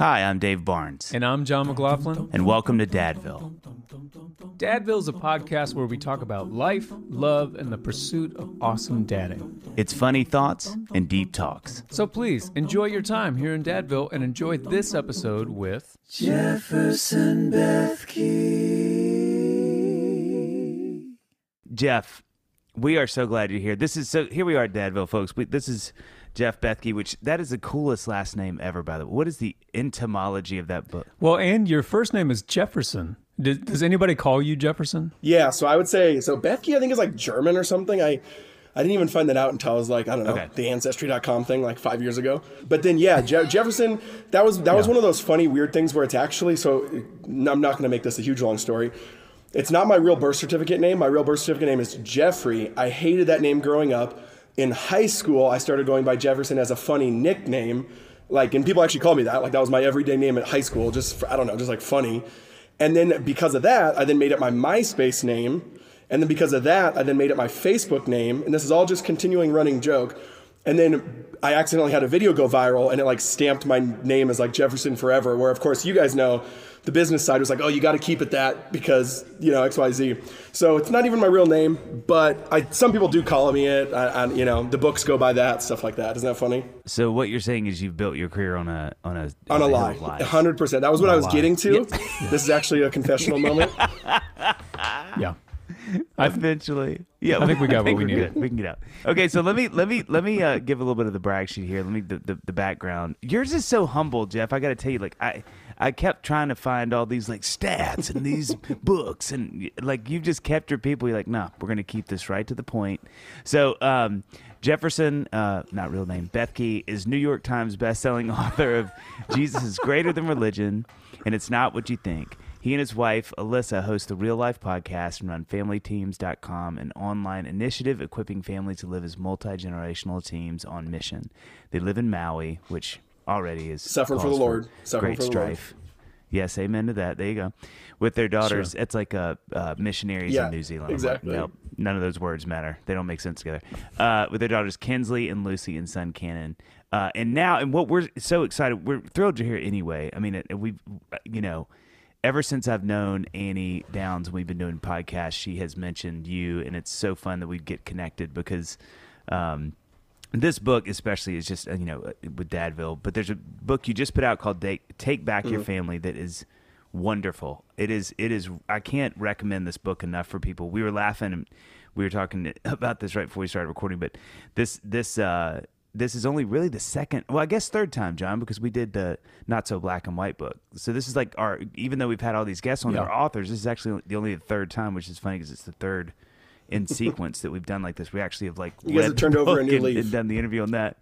Hi, I'm Dave Barnes, And I'm John McLaughlin. and welcome to Dadville. Dadville is a podcast where we talk about life, love, and the pursuit of awesome dadding. It's funny thoughts and deep talks. So please enjoy your time here in Dadville and enjoy this episode with Jefferson Bethke. Jeff, we are so glad you're here. This is so. Here we are at Dadville, folks. We, this is Jeff Bethke, which that is the coolest last name ever. By the way, what is the entomology of that book? Well, and your first name is Jefferson. Does, does anybody call you Jefferson? Yeah, so I would say so Bethke I think is like German or something. I I didn't even find that out until I was like, I don't know, Okay. the ancestry.com thing like 5 years ago. But then yeah, Je- Jefferson that was that was one of those funny weird things where it's actually so I'm not going to make this a huge long story. It's not my real birth certificate name. My real birth certificate name is Jeffrey. I hated that name growing up. In high school, I started going by Jefferson as a funny nickname. Like, and people actually called me that. Like, that was my everyday name at high school. Just, for, I don't know, just like funny. And then because of that, I then made it my MySpace name. And then because of that, I then made it my Facebook name. And this is all just continuing running joke. And then I accidentally had a video go viral and it like stamped my name as like Jefferson Forever, where of course you guys know the business side was like, oh, you got to keep it that because, you know, XYZ. So it's not even my real name, but I, some people do call me it. I, I, you know, the books go by that, stuff like that. Isn't that funny? So what you're saying is you've built your career on a on a On a hill lie. of 100%. That was what I was lie. getting to. This is actually a confessional moment. Yeah. I, Eventually, yeah. I think we got what we we're needed. We can get out. Okay, so let me let me let me uh, give a little bit of the brag sheet here. Let me the, the, the background. Yours is so humble, Jeff. I got to tell you, like I I kept trying to find all these like stats and these books and like you just kept your people. You're like, nah, we're gonna keep this right to the point. So um, Jefferson, uh, not real name, Bethke is New York Times bestselling author of Jesus is Greater Than Religion, and It's Not What You Think. He and his wife, Alyssa, host the Real Life podcast and run FamilyTeams.com, an online initiative equipping families to live as multi generational teams on mission. They live in Maui, which already is Suffering for the Lord. Suffering great for the Lord. strife. Yes, amen to that. There you go. With their daughters, it's like uh, uh, missionaries Yeah, in New Zealand. I'm like, exactly. nope, none of those words matter. They don't make sense together. Uh, with their daughters Kinsley and Lucy and son Cannon. Uh, and now, and what we're so excited, we're thrilled to hear anyway. I mean, we've, you know, ever since I've known Annie Downs, we've been doing podcasts. She has mentioned you, and it's so fun that we get connected because. Um, this book especially is just uh, you know with dadville but there's a book you just put out called take back your family that is wonderful. It is it is i can't recommend this book enough for people. We were laughing and we were talking about this right before we started recording but this this uh this is only really the second well i guess third time john because we did the not so black and white book. So this is like our even though we've had all these guests on Yeah. our authors this is actually the only the third time which is funny because it's the third in sequence that we've done like this we actually have like You guys have turned over a new and- leaf. and done the interview on that.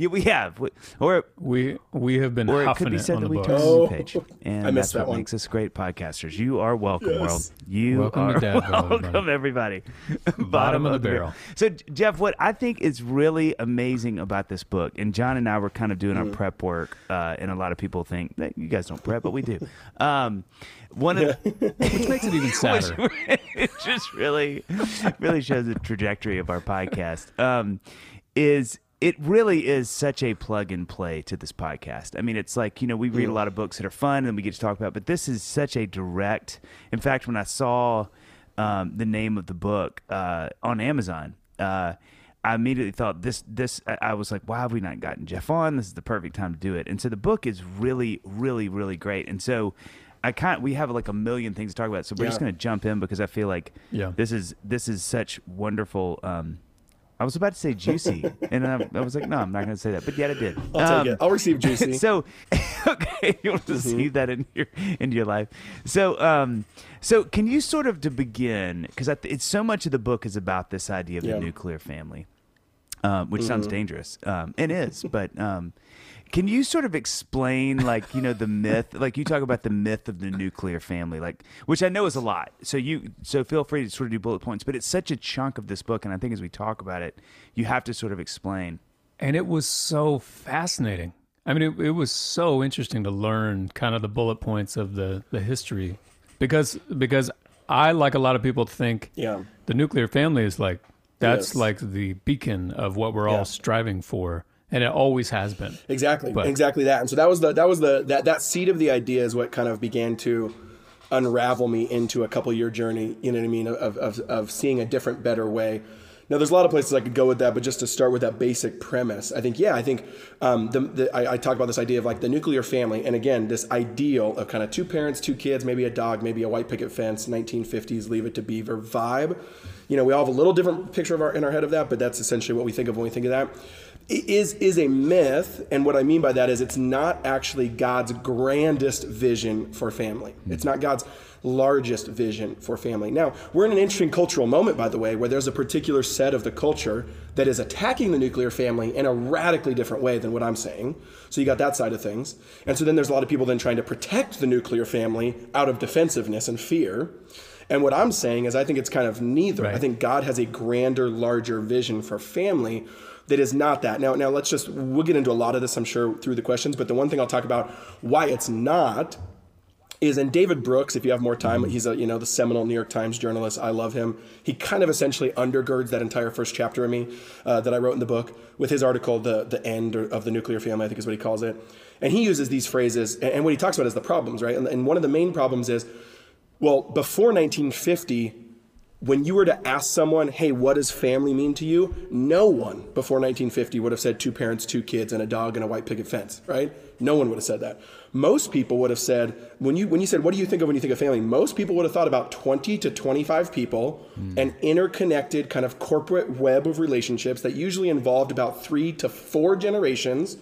Yeah, we have. We- Or we we have been or it could be said that we books. turned a Oh, new page. And I missed that's what that one. makes us great podcasters. You are welcome, Yes. world. You Welcome are welcome, everybody. Bottom of the barrel. So, Jeff, what I think is really amazing about this book, and John and I were kind of doing Mm-hmm. our prep work, uh, and a lot of people think that you guys don't prep, but we do. Um, one of Which makes it even sadder. which it just really really shows the trajectory of our podcast um is it really is such a plug and play to this podcast. I mean, it's like, you know, we read a lot of books that are fun and we get to talk about, but this is such a direct. In fact, when I saw um, the name of the book uh, on Amazon, uh, I immediately thought this, this, I was like, why have we not gotten Jeff on? This is the perfect time to do it. And so the book is really, really, really great. And so I can't, we have like a million things to talk about. So we're just going to jump in because I feel like Yeah. this is, this is such wonderful, um, I was about to say juicy, and I, I was like, no, I'm not going to say that, but yet I did. I'll Um, take it. I'll receive juicy. so okay you want to see that in your in your life so um so can you sort of to begin because it's so much of the book is about this idea of Yeah. the nuclear family um, which sounds dangerous um and is but um can you sort of explain like you know the myth like you talk about the myth of the nuclear family like which i know is a lot so you so feel free to sort of do bullet points but it's such a chunk of this book and i think as we talk about it you have to sort of explain and it was so fascinating. I mean, it, it was so interesting to learn kind of the bullet points of the the history, because because I like a lot of people think Yeah. the nuclear family is like that's Yes. like the beacon of what we're Yeah. all striving for, and it always has been. Exactly, But- exactly that. And so that was the that was the that that seed of the idea is what kind of began to unravel me into a couple year journey. You know what I mean? Of of of seeing a different, better way. Now, there's a lot of places I could go with that, but just to start with that basic premise, I think, yeah, I think um, the, the, I, I talk about this idea of like the nuclear family, and again, this ideal of kind of two parents, two kids, maybe a dog, maybe a white picket fence, 1950s Leave It to Beaver vibe. You know, we all have a little different picture of our in our head of that, but that's essentially what we think of when we think of that is is a myth and what i mean by that is it's not actually god's grandest vision for family. Hmm. It's not god's largest vision for family. Now we're in an interesting cultural moment by the way where there's a particular set of the culture that is attacking the nuclear family in a radically different way than what i'm saying. So you got that side of things. And so then there's a lot of people then trying to protect the nuclear family out of defensiveness and fear. And what I'm saying is, I think it's kind of neither. Right. I think God has a grander, larger vision for family that is not that. Now, now let's just we'll get into a lot of this, I'm sure, through the questions. But the one thing I'll talk about why it's not is and David Brooks, if you have more time, he's a you know the seminal New York Times journalist. I love him. He kind of essentially undergirds that entire first chapter of me uh, that I wrote in the book with his article, the the end of the nuclear family, I think is what he calls it. And he uses these phrases, and, and what he talks about is the problems, right? And, and one of the main problems is, well, before 1950, when you were to ask someone, hey, what does family mean to you? No one before 1950 would have said two parents, two kids, and a dog and a white picket fence, right? No one would have said that. Most people would have said, when you when you said, what do you think of when you think of family? Most people would have thought about 20 to 25 people, hmm. an interconnected kind of corporate web of relationships that usually involved about three to four generations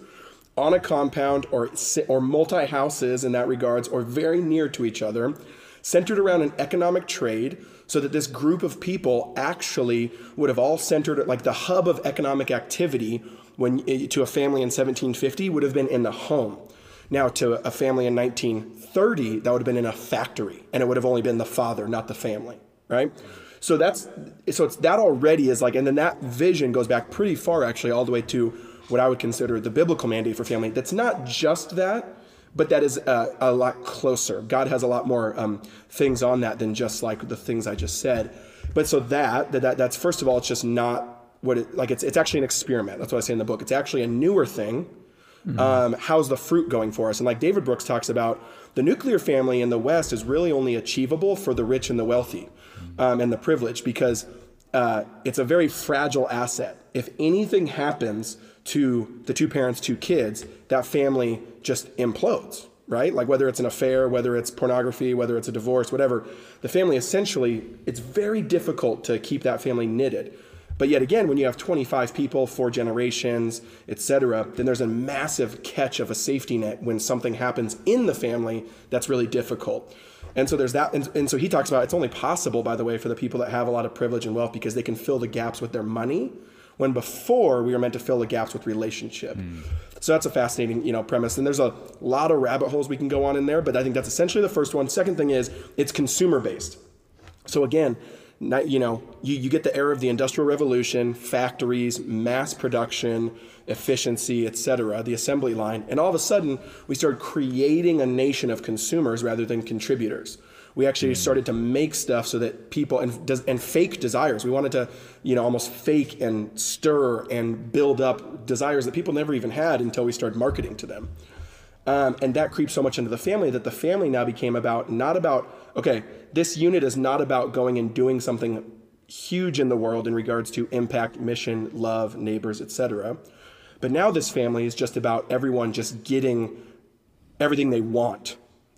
on a compound or or multi houses in that regards or very near to each other centered around an economic trade so that this group of people actually would have all centered like the hub of economic activity when eh, to a family in 1750 would have been in the home. Now to a family in 1930 that would have been in a factory and it would have only been the father not the family right? So that's so it's that already is like and then that vision goes back pretty far actually all the way to what i would consider the biblical mandate for family. That's not just that but that is uh, a lot closer. God has a lot more um, things on that than just like the things I just said. But so that, that, that that's first of all, it's just not what it like. It's it's actually an experiment. That's what I say in the book. It's actually a newer thing. Um, how's the fruit going for us? And like David Brooks talks about, the nuclear family in the West is really only achievable for the rich and the wealthy, um, and the privileged because uh, it's a very fragile asset. If anything happens to the two parents, two kids, that family just implodes, right? Like whether it's an affair, whether it's pornography, whether it's a divorce, whatever, the family essentially, it's very difficult to keep that family knitted. But yet again, when you have 25 people, four generations, etc., then there's a massive catch of a safety net when something happens in the family that's really difficult. And so there's that. And, and so he talks about it's only possible, by the way, for the people that have a lot of privilege and wealth because they can fill the gaps with their money when before we were meant to fill the gaps with relationship. Hmm. So that's a fascinating, you know, premise. And there's a lot of rabbit holes we can go on in there, but I think that's essentially the first one. Second thing is it's consumer based. So again, not, you know, you, you get the era of the industrial revolution, factories, mass production, efficiency, etc., the assembly line, and all of a sudden we started creating a nation of consumers rather than contributors. We actually started to make stuff so that people and does and fake desires. We wanted to, you know, almost fake and stir and build up desires that people never even had until we started marketing to them. Um, and that creeps so much into the family that the family now became about not about okay this unit is not about going and doing something huge in the world in regards to impact mission love neighbors etc but now this family is just about everyone just getting everything they want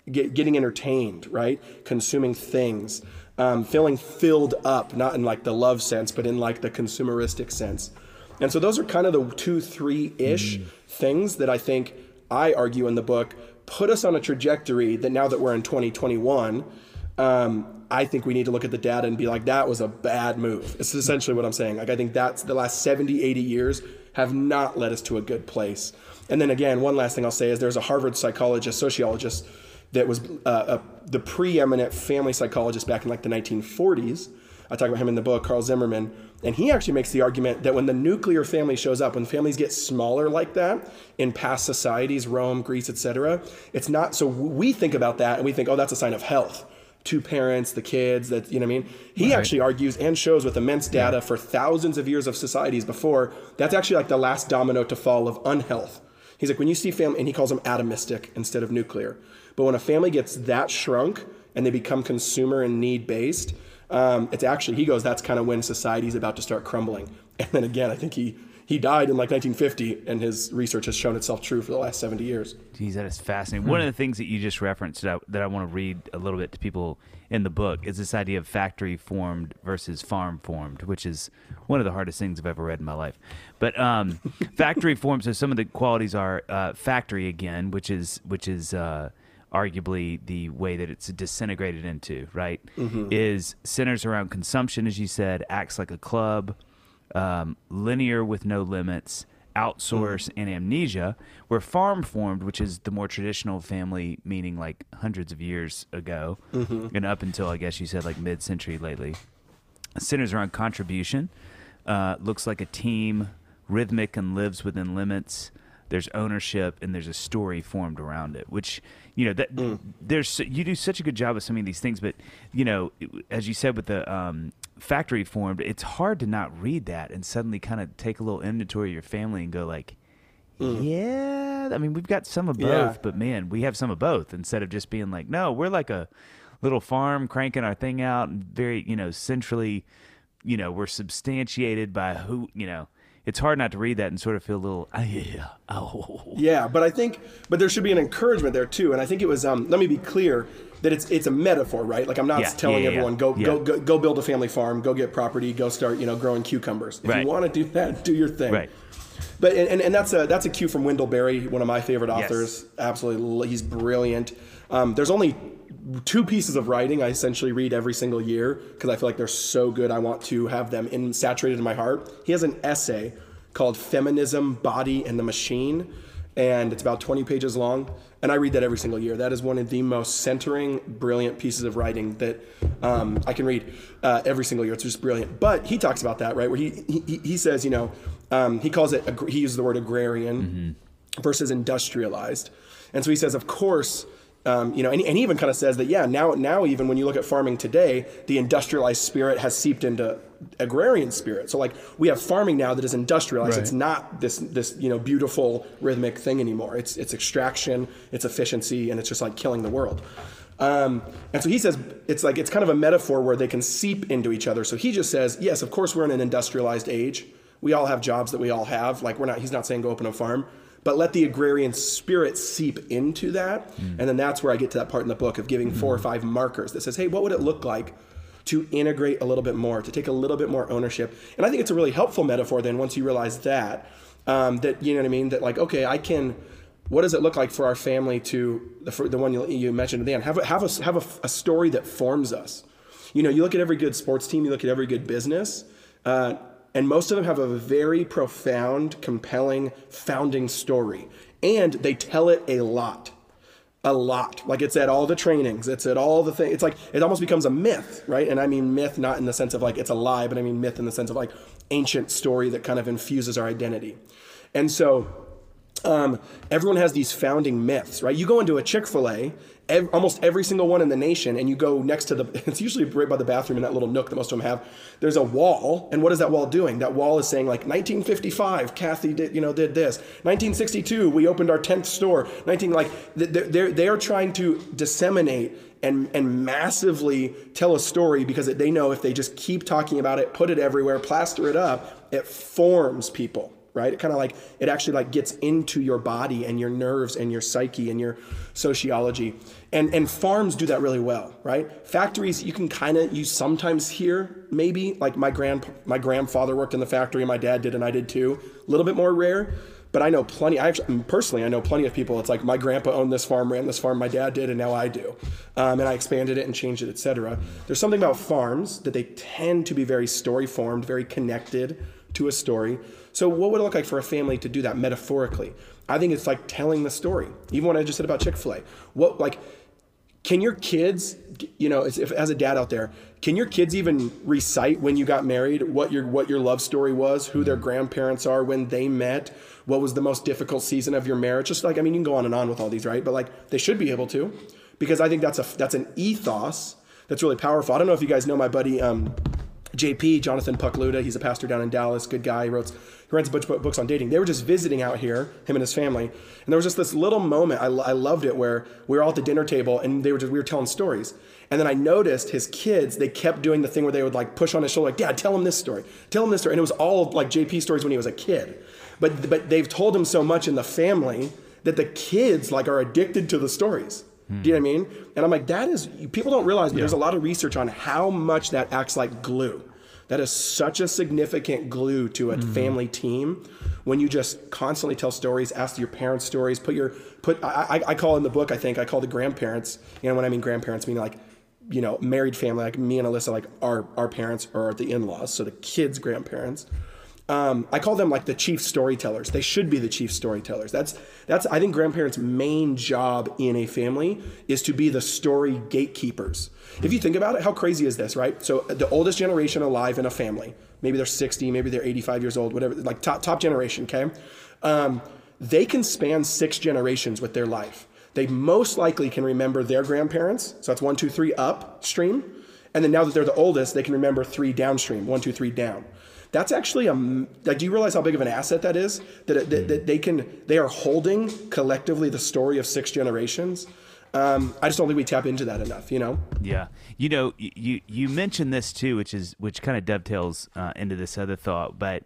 get, getting entertained right consuming things um, feeling filled up not in like the love sense but in like the consumeristic sense and so those are kind of the two three ish things that i think I argue in the book, put us on a trajectory that now that we're in 2021, um, I think we need to look at the data and be like, that was a bad move. It's essentially what I'm saying. Like, I think that's the last 70, 80 years have not led us to a good place. And then again, one last thing I'll say is there's a Harvard psychologist, sociologist that was uh, a, the preeminent family psychologist back in like the 1940s. I talk about him in the book, Carle Zimmerman. And he actually makes the argument that when the nuclear family shows up, when families get smaller like that in past societies, Rome, Greece, etc., it's not so we think about that and we think, oh, that's a sign of health. two parents, the kids, that you know what I mean? He actually argues and shows with immense data for thousands of years of societies before, that's actually like the last domino to fall of unhealth. He's like, when you see family, and he calls them atomistic instead of nuclear. But when a family gets that shrunk and they become consumer and need based, um, it's actually, he goes, that's kind of when society's about to start crumbling. And then again, I think he, he died in like 1950, and his research has shown itself true for the last 70 years. Geez, that is fascinating. One of the things that you just referenced that I, that I want to read a little bit to people in the book is this idea of factory formed versus farm formed, which is one of the hardest things I've ever read in my life. But um, factory formed, so some of the qualities are uh, factory again, which is which is uh, arguably the way that it's disintegrated into, right? Is centers around consumption, as you said, acts like a club, um, linear with no limits, outsource, and amnesia. Where farm formed, which is the more traditional family, meaning like hundreds of years ago, and up until I guess you said like mid century lately, centers around contribution, uh, looks like a team, rhythmic and lives within limits. There's ownership and there's a story formed around it, which you know that there's you do such a good job of some of these things, but you know as you said with the um, factory formed, it's hard to not read that and suddenly kind of take a little inventory of your family and go like, yeah, I mean we've got some of both, Yeah. but man, we have some of both instead of just being like, no, we're like a little farm cranking our thing out and very, you know, centrally, you know, we're substantiated by who, you know, it's hard not to read that and sort of feel a little, ah, yeah, oh, Yeah, but I think, but there should be an encouragement there too. And I think it was. Um, let me be clear that it's it's a metaphor, right? Like I'm not Yeah, telling yeah, everyone go, go go go build a family farm, go get property, go start you know growing cucumbers. If Right. you want to do that, do your thing. Right. But and, and, that's a that's a cue from Wendell Berry, one of my favorite Yes. authors. Absolutely, he's brilliant. Um, there's only two pieces of writing I essentially read every single year because I feel like they're so good. I want to have them in saturated in my heart. He has an essay called "Feminism, Body, and the Machine," and it's about 20 pages long. And I read that every single year. That is one of the most centering, brilliant pieces of writing that um, I can read uh, every single year. It's just brilliant. But he talks about that, right? Where he he, he says, you know, um, he calls it, he uses the word agrarian versus industrialized. And so he says, of course, um, you know, and, and he even kind of says that, yeah, now, now even when you look at farming today, the industrialized spirit has seeped into agrarian spirit. So like we have farming now that is industrialized. Right. It's not this, this, you know, beautiful rhythmic thing anymore. It's, it's extraction, it's efficiency, and it's just like killing the world. Um, and so he says it's like it's kind of a metaphor where they can seep into each other. So he just says, yes, of course we're in an industrialized age. We all have jobs that we all have. Like we're not. He's not saying go open a farm, but let the agrarian spirit seep into that. And then that's where I get to that part in the book of giving four or five markers that says, hey, what would it look like to integrate a little bit more, to take a little bit more ownership? And I think it's a really helpful metaphor. Then once you realize that, um, that you know what I mean, that like okay, I can what does it look like for our family to the, the one you, you mentioned at the end have a, have a, have a, a story that forms us you know you look at every good sports team you look at every good business uh, and most of them have a very profound compelling founding story. And they tell it a lot. A lot. Like it's at all the trainings. It's at all the things it's like it almost becomes a myth right? And i mean myth not in the sense of like it's a lie but i mean myth in the sense of like ancient story that kind of infuses our identity. And so um, everyone has these founding myths, right? You go into a Chick Fil A, ev- almost every single one in the nation, and you go next to the. It's usually right by the bathroom in that little nook that most of them have. There's a wall, and what is that wall doing? That wall is saying like 1955, Cathy did you know did this. 1962, we opened our 10th store. 19 like they're they're, they're trying to disseminate and and massively tell a story because they know if they just keep talking about it, put it everywhere, plaster it up, it forms people right? It kind of like it actually like gets into your body and your nerves and your psyche and your sociology. And and farms do that really well, right? Factories you can kind of you sometimes hear maybe like my grand my grandfather worked in the factory my dad did and I did too. A little bit more rare. But I know plenty. I actually, personally, I know plenty of people. It's like my grandpa owned this farm, ran this farm. My dad did, and now I do. Um, and I expanded it and changed it, etc. There's something about farms that they tend to be very story formed, very connected to a story. So, what would it look like for a family to do that metaphorically? I think it's like telling the story. Even what I just said about Chick Fil A. What like can your kids, you know, as, as a dad out there, can your kids even recite when you got married, what your what your love story was, who their grandparents are, when they met, what was the most difficult season of your marriage? Just like I mean, you can go on and on with all these, right? But like they should be able to, because I think that's a that's an ethos that's really powerful. I don't know if you guys know my buddy um, JP Jonathan Pokluda. He's a pastor down in Dallas. Good guy. He wrote he writes a bunch of books on dating. They were just visiting out here, him and his family, and there was just this little moment. I, I loved it where we were all at the dinner table and they were just we were telling stories. And then I noticed his kids, they kept doing the thing where they would like push on his shoulder, like, Dad, tell him this story. Tell him this story. And it was all like JP stories when he was a kid. But but they've told him so much in the family that the kids like are addicted to the stories. Do you know what I mean? And I'm like, that is people don't realize, but there's a lot of research on how much that acts like glue. That is such a significant glue to a mm-hmm. family team when you just constantly tell stories, ask your parents stories, put your put I, I, call in the book, I think, I call the grandparents, you know, when I mean grandparents, I mean like you know, married family, like me and Alyssa, like our our parents are the in-laws, so the kids' grandparents. Um, I call them like the chief storytellers. They should be the chief storytellers. That's that's I think grandparents' main job in a family is to be the story gatekeepers. If you think about it, how crazy is this, right? So the oldest generation alive in a family, maybe they're 60, maybe they're 85 years old, whatever, like top top generation, okay? Um, they can span six generations with their life. They most likely can remember their grandparents. So that's one, two, three upstream. And then now that they're the oldest, they can remember three downstream, one, two, three down. That's actually a like. Do you realize how big of an asset that is? That, that, that they can they are holding collectively the story of six generations. Um, I just don't think we tap into that enough. You know. Yeah, you know, you you mentioned this too, which is which kind of dovetails uh, into this other thought. But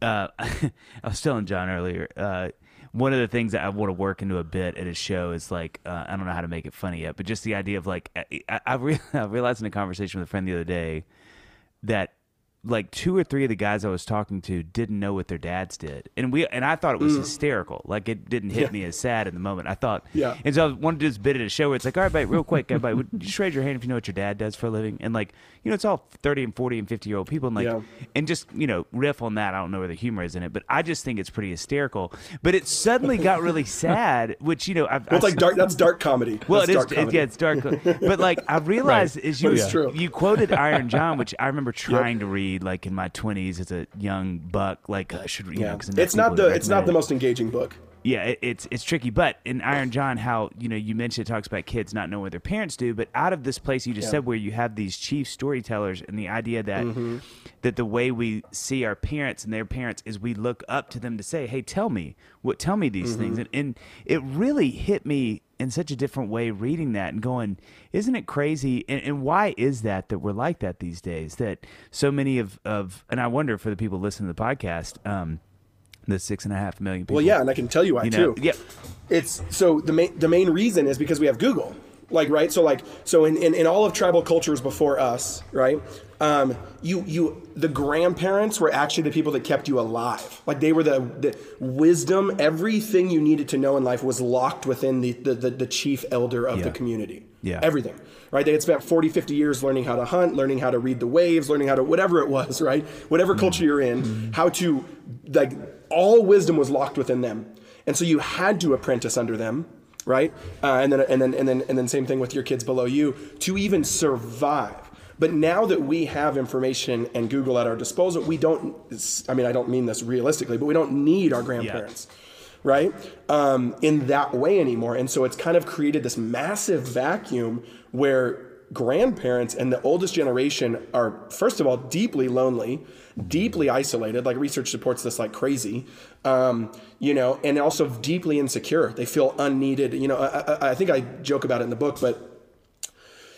uh, I was telling John earlier. Uh, one of the things that I want to work into a bit at a show is like uh, I don't know how to make it funny yet, but just the idea of like I, I, I realized in a conversation with a friend the other day that like two or three of the guys I was talking to didn't know what their dads did, and we and I thought it was mm. hysterical. Like it didn't hit Yeah. me as sad in the moment. I thought, Yeah. And so I wanted to just bit at a show where it's like, all right, mate, real quick, everybody, would you just raise your hand if you know what your dad does for a living, and like, you know, it's all thirty and forty and fifty year old people, and like, Yeah. and just you know, riff on that. I don't know where the humor is in it, but I just think it's pretty hysterical. But it suddenly got really sad, which you know, I've, Well, it's I've- like dark. That's dark comedy. well, that's it is. dark It, comedy. yeah, it's dark. but like I realized as you But you quoted Iron John, which I remember trying to read like in my twenties as a young buck. Like uh, I should read. You Yeah. know, 'cause It's not the it's not the most engaging book. Yeah, it, it's it's tricky. But in Iron John, how you know you mentioned it talks about kids not knowing what their parents do, but out of this place you just Yeah. said where you have these chief storytellers and the idea that Mm-hmm. that the way we see our parents and their parents is we look up to them to say, "Hey, tell me what, tell me these things," Mm-hmm. and, and it really hit me in such a different way reading that and going, "Isn't it crazy?" And, and why is that that we're like that these days? That so many of of and I wonder for the people listening to the podcast. Um, the six and a half million people. Well, yeah, and I can tell you why you know, too. yeah, it's so the main the main reason is because we have Google. Like right, so like so in, in, in all of tribal cultures before us, right? Um, you you the grandparents were actually the people that kept you alive. Like they were the, the wisdom, everything you needed to know in life was locked within the the, the, the chief elder of the community. Yeah. Everything. Right? They had spent 40, 50 years learning how to hunt, learning how to read the waves, learning how to whatever it was, right? Whatever culture you're in, how to like all wisdom was locked within them. And so you had to apprentice under them, right? Uh, and then and then and then and then same thing with your kids below you to even survive. But now that we have information and Google at our disposal, we don't. I mean, I don't mean this realistically, but we don't need our grandparents, right? Um, in that way anymore. And so it's kind of created this massive vacuum where grandparents and the oldest generation are, first of all, deeply lonely, deeply isolated. Like research supports this like crazy, um, you know, and also deeply insecure. They feel unneeded. You know, I, I, think I joke about it in the book, but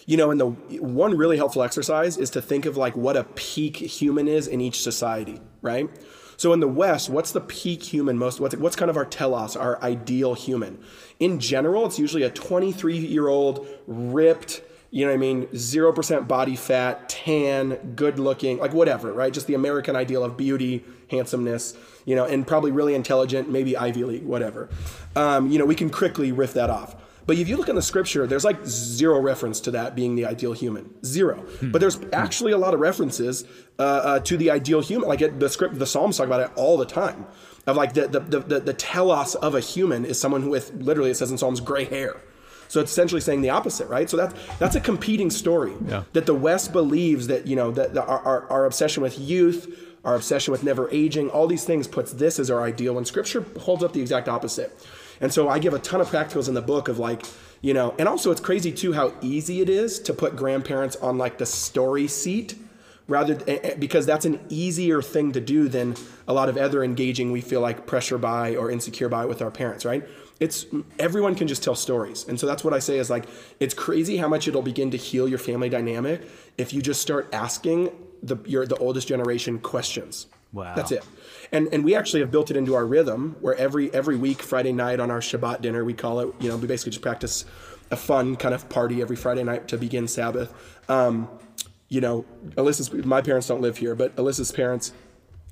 you know, and the one really helpful exercise is to think of like what a peak human is in each society, right? So in the West, what's the peak human most? What's, what's kind of our telos, our ideal human? In general, it's usually a 23 year old, ripped, you know what I mean, 0% body fat, tan, good looking, like whatever, right? Just the American ideal of beauty, handsomeness, you know, and probably really intelligent, maybe Ivy League, whatever. Um, you know, we can quickly riff that off. But if you look in the scripture, there's like zero reference to that being the ideal human. Zero. But there's actually a lot of references uh, uh, to the ideal human. Like it, the script, the Psalms talk about it all the time. Of like the the, the, the the telos of a human is someone with literally it says in Psalms gray hair. So it's essentially saying the opposite, right? So that's that's a competing story Yeah. that the West believes that you know that the, our, our obsession with youth, our obsession with never aging, all these things puts this as our ideal, and Scripture holds up the exact opposite. And so I give a ton of practicals in the book of like, you know, and also it's crazy too how easy it is to put grandparents on like the story seat rather eh, eh, because that's an easier thing to do than a lot of other engaging we feel like pressure by or insecure by with our parents, right? It's everyone can just tell stories. And so that's what I say is like it's crazy how much it'll begin to heal your family dynamic if you just start asking the your the oldest generation questions. Wow. That's it. And and we actually have built it into our rhythm where every every week Friday night on our Shabbat dinner we call it you know we basically just practice a fun kind of party every Friday night to begin Sabbath. Um, you know, Alyssa's my parents don't live here, but Alyssa's parents,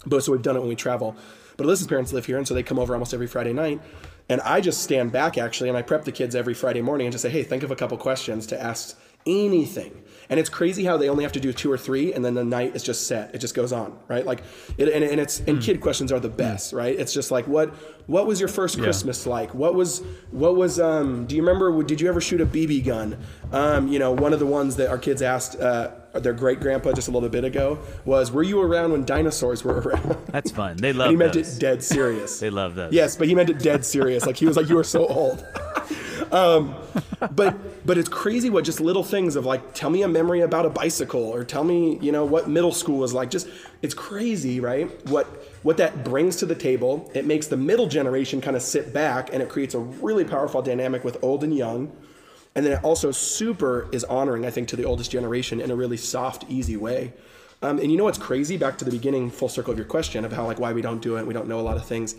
but so we've done it when we travel. But Alyssa's parents live here, and so they come over almost every Friday night. And I just stand back actually, and I prep the kids every Friday morning and just say, hey, think of a couple questions to ask anything. And it's crazy how they only have to do two or three, and then the night is just set. It just goes on, right? Like, it, and, and it's and kid questions are the best, right? It's just like, what what was your first Christmas like? What was what was um? Do you remember? Did you ever shoot a BB gun? Um, you know, one of the ones that our kids asked. Uh, their great grandpa just a little bit ago was, "Were you around when dinosaurs were around?" That's fun. They love. and he meant those. it dead serious. They love those. Yes, but he meant it dead serious. Like he was like, "You are so old." um, but but it's crazy what just little things of like, tell me a memory about a bicycle, or tell me you know what middle school was like. Just it's crazy, right? What what that brings to the table. It makes the middle generation kind of sit back, and it creates a really powerful dynamic with old and young. And then it also super is honoring, I think, to the oldest generation in a really soft, easy way. Um, and you know what's crazy? Back to the beginning, full circle of your question of how like why we don't do it, we don't know a lot of things.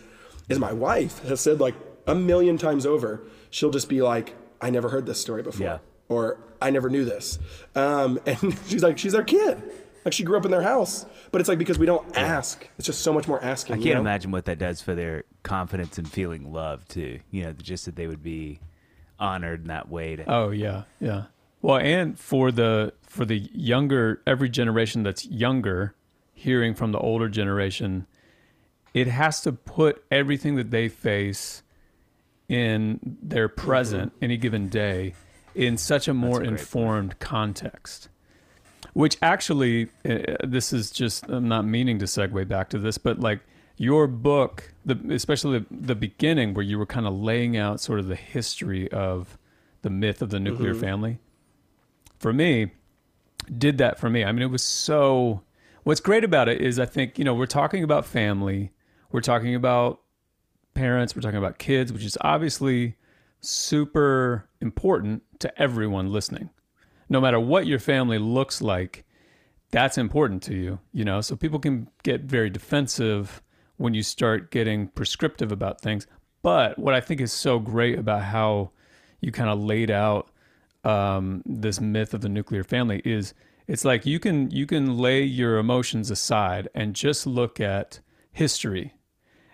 Is my wife has said like a million times over, she'll just be like, "I never heard this story before," Yeah. or "I never knew this," um, and she's like, she's their kid, like she grew up in their house. But it's like because we don't ask, it's just so much more asking. I can't know? imagine what that does for their confidence and feeling loved too. You know, just that they would be honored in that way. To, Oh yeah, yeah. Well, and for the for the younger every generation that's younger, hearing from the older generation, it has to put everything that they face in their present any given day in such a more a great point. informed context. Which actually, uh, this is just I'm not meaning to segue back to this, but like your book, the especially the, the beginning where you were kind of laying out sort of the history of the myth of the nuclear mm-hmm. family. For me, did that for me. I mean, it was so. What's great about it is I think you know we're talking about family, we're talking about parents, we're talking about kids, which is obviously super important to everyone listening. No matter what your family looks like, that's important to you, you know. So people can get very defensive when you start getting prescriptive about things. But what I think is so great about how you kind of laid out um, this myth of the nuclear family is it's like you can you can lay your emotions aside and just look at history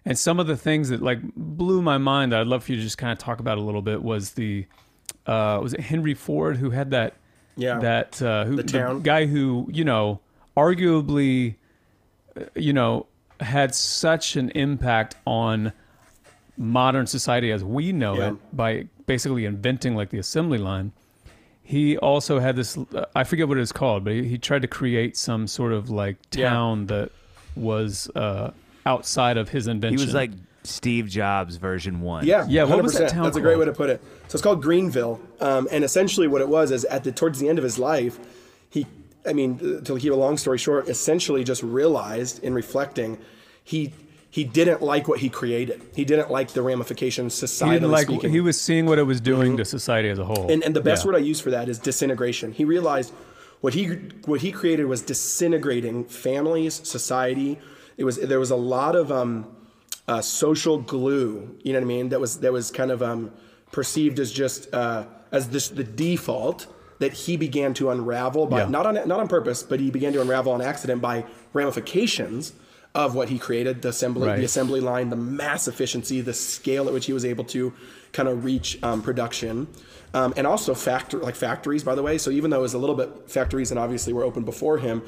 and some of the things that like blew my mind that I'd love for you to just kind of talk about a little bit was the uh, was it Henry Ford who had that Yeah. that uh, who The town. guy who you know arguably uh, you know had such an impact on modern society as we know Yeah. it by basically inventing like the assembly line he also had this i forget what it was called but he, he tried to create some sort of like Yeah. town that was uh, outside of his invention. he was like Steve Jobs version one. Yeah, Yeah, what was that 100%. town That's a great way to put it. So it's called Greenville, um, and essentially what it was is at the towards the end of his life, he, I mean, to keep a long story short, essentially just realized in reflecting, he he didn't like what he created. He didn't like the ramifications society. he didn't like speaking. Mm-hmm. he was seeing what it was doing to society as a whole And, and the best Yeah. word I use for that is disintegration. He realized what he what he created was disintegrating families, society. It was there was a lot of um, uh, social glue. You know what I mean? That was that was kind of um, perceived as just uh, as this the default that he began to unravel by Yeah. not on not on purpose, but he began to unravel on accident by ramifications of what he created the assembly Right. the assembly line the mass efficiency the scale at which he was able to kind of reach um, production um, and also factor like factories by the way so even though it was a little bit factories and obviously were open before him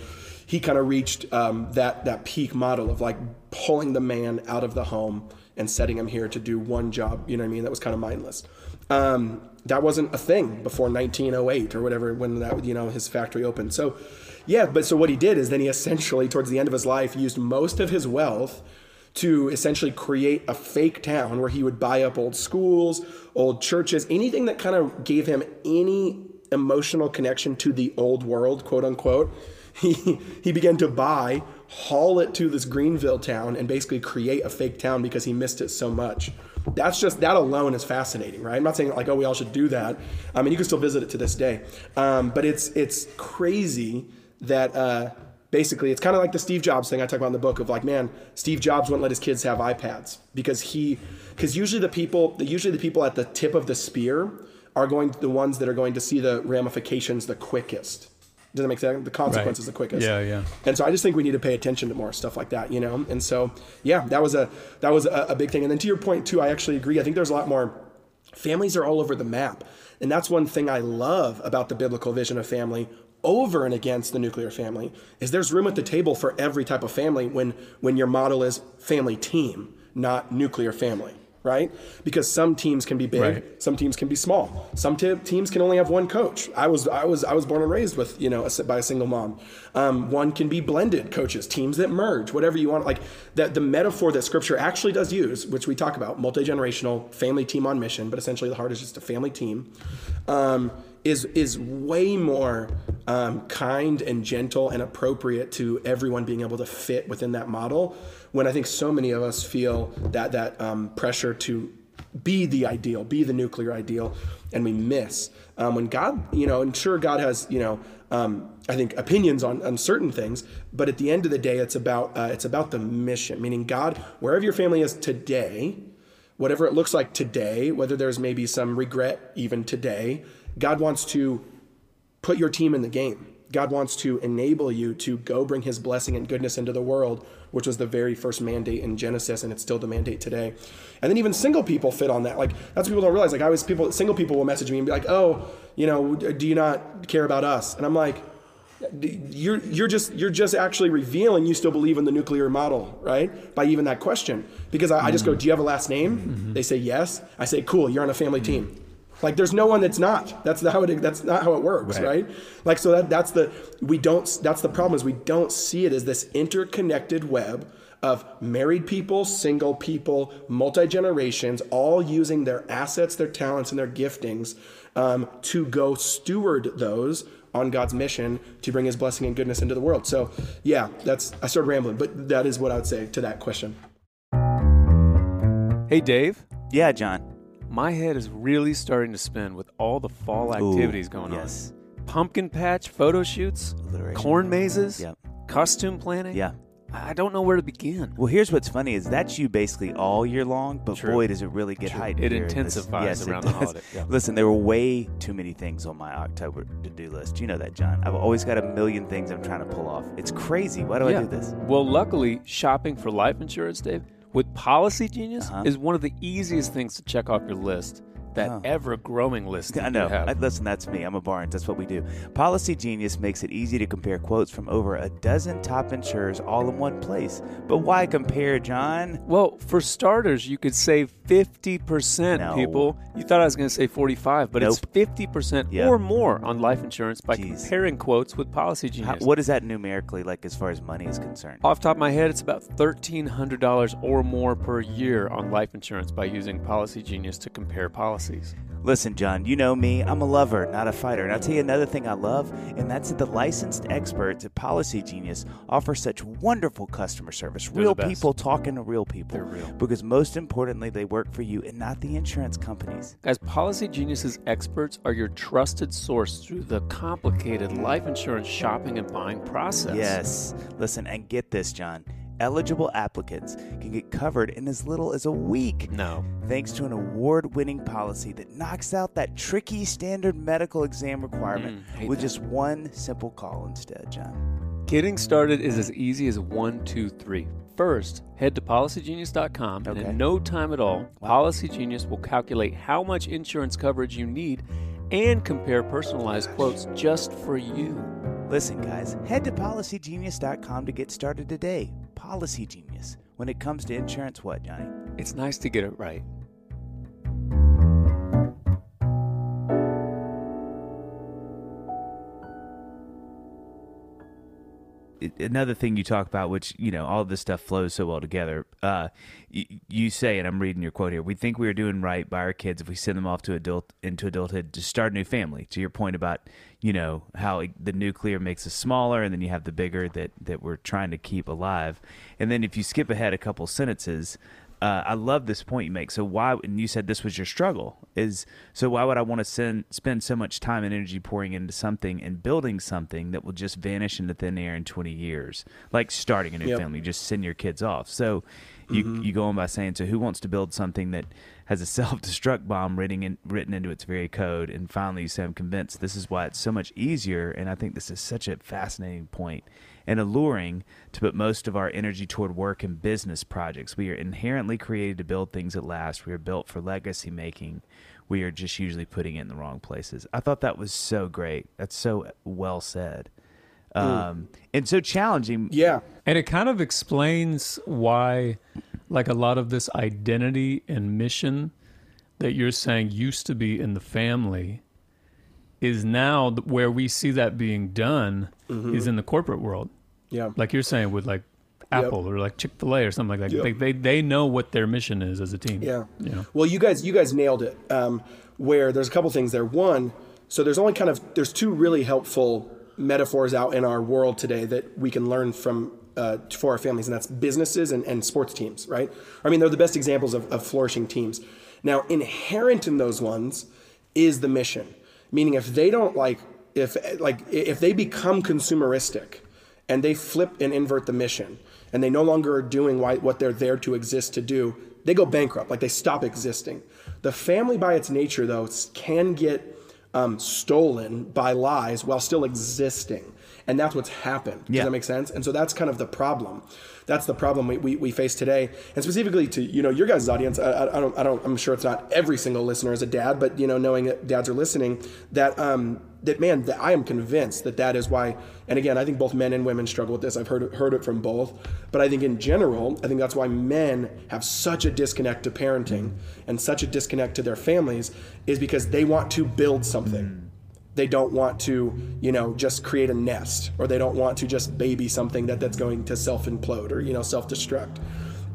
he kind of reached um, that that peak model of like pulling the man out of the home and setting him here to do one job you know what i mean that was kind of mindless um, that wasn't a thing before 1908 or whatever when that you know his factory opened so yeah but so what he did is then he essentially towards the end of his life used most of his wealth to essentially create a fake town where he would buy up old schools, old churches, anything that kind of gave him any emotional connection to the old world, quote unquote. He, he began to buy, haul it to this Greenville town, and basically create a fake town because he missed it so much. That's just, that alone is fascinating, right? I'm not saying like, oh, we all should do that. I mean, you can still visit it to this day. Um, but it's, it's crazy that, uh, basically it's kind of like the Steve Jobs thing I talk about in the book of like, man, Steve Jobs wouldn't let his kids have iPads because he, because usually the people, usually the people at the tip of the spear are going the ones that are going to see the ramifications the quickest. Does that make sense? The consequences Right. the quickest. Yeah, yeah. And so I just think we need to pay attention to more stuff like that, you know. And so yeah, that was a that was a, a big thing. And then to your point too, I actually agree. I think there's a lot more families are all over the map, and that's one thing I love about the biblical vision of family over and against the nuclear family is there's room at the table for every type of family when when your model is family team, not nuclear family. Right? Because some teams can be big, Right. some teams can be small. Some te- teams can only have one coach. I was I was I was born and raised with you know a, by a single mom. Um, one can be blended coaches, teams that merge, whatever you want. Like that the metaphor that Scripture actually does use, which we talk about, multi generational family team on mission, but essentially the heart is just a family team. Um, is is way more um, kind and gentle and appropriate to everyone being able to fit within that model. When I think so many of us feel that that um, pressure to be the ideal, be the nuclear ideal, and we miss. Um, when God, you know, and sure, God has, you know, um, I think opinions on, on certain things, but at the end of the day, it's about uh, it's about the mission. Meaning, God, wherever your family is today, whatever it looks like today, whether there's maybe some regret even today, God wants to put your team in the game. God wants to enable you to go bring his blessing and goodness into the world, which was the very first mandate in Genesis, and it's still the mandate today. And then even single people fit on that. Like that's what people don't realize. Like I always people single people will message me and be like, "Oh, you know, do you not care about us?" And I'm like, you're you're just you're just actually revealing you still believe in the nuclear model, right? By even that question, because I, I just go, mm-hmm. "Do you have a last name?" Mm-hmm. They say yes. I say, "Cool, you're on a family mm-hmm. team." Like there's no one that's not. That's not how it. That's not how it works, Right. right? Like so that that's the we don't. That's the problem is we don't see it as this interconnected web of married people, single people, multi generations, all using their assets, their talents, and their giftings um, to go steward those on God's mission to bring His blessing and goodness into the world. So, yeah, that's I started rambling, but that is what I would say to that question. Hey, Dave. Yeah, John. My head is really starting to spin with all the fall Ooh, activities going yes. on. Pumpkin patch photo shoots, Alliteration. corn mazes, Yep. costume planning. Yeah. I don't know where to begin. Well, here's what's funny is that's you basically all year long, but True. boy, does it really get True. heightened. It intensifies yes, it around the does. holiday, yeah. Listen, there were way too many things on my October to-do list. You know that, John. I've always got a million things I'm trying to pull off. It's crazy. Why do I do this? Well, luckily, shopping for life insurance, Dave, with Policy Genius Uh-huh. is one of the easiest things to check off your list. That Oh. ever-growing list. That I know. I, listen, that's me. I'm a Barnes. That's what we do. Policy Genius makes it easy to compare quotes from over a dozen top insurers all in one place. But why compare, John? Well, for starters, you could save 50%, No. people. You thought I was going to say 45, but it's 50% Yeah. or more on life insurance by Jeez. comparing quotes with Policy How, Genius. what is that numerically like as far as money is concerned? Off the top of my head, it's about $1,300 or more per year on life insurance by using Policy Genius to compare policies. Listen, John, you know me. I'm a lover, not a fighter. And I'll tell you another thing I love, and that's that the licensed experts at Policy Genius offer such wonderful customer service. They're real people talking to real people. They're real. Because most importantly, they work for you and not the insurance companies. Guys, Policy Genius's experts are your trusted source through the complicated life insurance shopping and buying process. Yes. Listen, and get this, John. Eligible applicants can get covered in as little as a week. No. Thanks to an award winning policy that knocks out that tricky standard medical exam requirement Mm, with that. just one simple call instead, John. Getting started is as easy as one, two, three. First, head to policygenius.com, and in no time at all, Policy Genius will calculate how much insurance coverage you need and compare personalized quotes just for you. Listen, guys, head to policygenius.com to get started today. Policy Genius. When it comes to insurance, what, Johnny? It's nice to get it right. Another thing you talk about, which you know, all this stuff flows so well together. Uh, you, you say, and I'm reading your quote here. We think we are doing right by our kids if we send them off to adult into adulthood to start a new family. To your point about you know how the nuclear makes us smaller, and then you have the bigger that that we're trying to keep alive. And then if you skip ahead a couple sentences, uh, I love this point you make. So why? And you said this was your struggle. Is so why would I want to send spend so much time and energy pouring into something and building something that will just vanish into thin air in 20 years? Like starting a new Yep. family, just send your kids off. So you you go on by saying, so who wants to build something that has a self destruct bomb written in, written into its very code? And finally, you say, I'm convinced this is why it's so much easier. And I think this is such a fascinating point and alluring to put most of our energy toward work and business projects. We are inherently created to build things that last. We are built for legacy making. We are just usually putting it in the wrong places. I thought that was so great. That's so well said. Um, and so challenging. Yeah. And it kind of explains why, like, a lot of this identity and mission that you're saying used to be in the family is now where we see that being done is in the corporate world. Yeah. Like you're saying with like Apple or like Chick fil A or something like that. Yep. They, they, they know what their mission is as a team. Yeah. You know? Well, you guys, you guys nailed it. Um, where there's a couple things there. One, so there's only kind of there's two really helpful metaphors out in our world today that we can learn from uh, for our families, and that's businesses and, and sports teams, right? I mean, they're the best examples of, of flourishing teams. Now, inherent in those ones is the mission, meaning if they don't like if like if they become consumeristic and they flip and invert the mission and they no longer are doing why, what they're there to exist to do they go bankrupt like they stop existing. The family by its nature though can get um, stolen by lies while still existing and that's what's happened. Does Yeah. that make sense? And so that's kind of the problem. That's the problem we, we, we face today and specifically to you know your guys' audience I, I, I don't, I don't i'm sure it's not every single listener is a dad but you know knowing that dads are listening that um that man that i am convinced that that is why and again i think both men and women struggle with this. I've heard, heard it from both. But i think in general i think that's why men have such a disconnect to parenting and such a disconnect to their families is because they want to build something. Hmm. They don't want to you know just create a nest or they don't want to just baby something that that's going to self implode or you know self destruct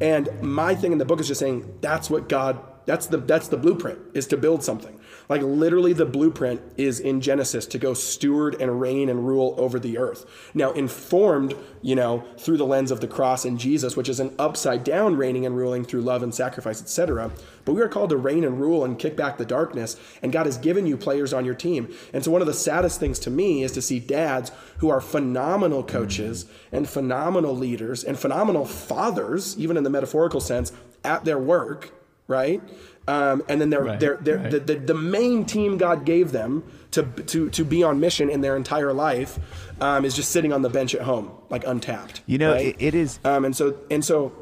and my thing in the book is just saying that's what god that's the that's the blueprint is to build something like literally the blueprint is in genesis to go steward and reign and rule over the earth. Now informed you know through the lens of the cross and jesus which is an upside down reigning and ruling through love and sacrifice etc but we are called to reign and rule and kick back the darkness and god has given you players on your team. And so one of the saddest things to me is to see dads who are phenomenal coaches and phenomenal leaders and phenomenal fathers even in the metaphorical sense at their work right um, and then they're, Right, they're, they're, right. the, the, the main team god gave them to, to, to be on mission in their entire life um, is just sitting on the bench at home like untapped You know, right? it, it is. um, and so and so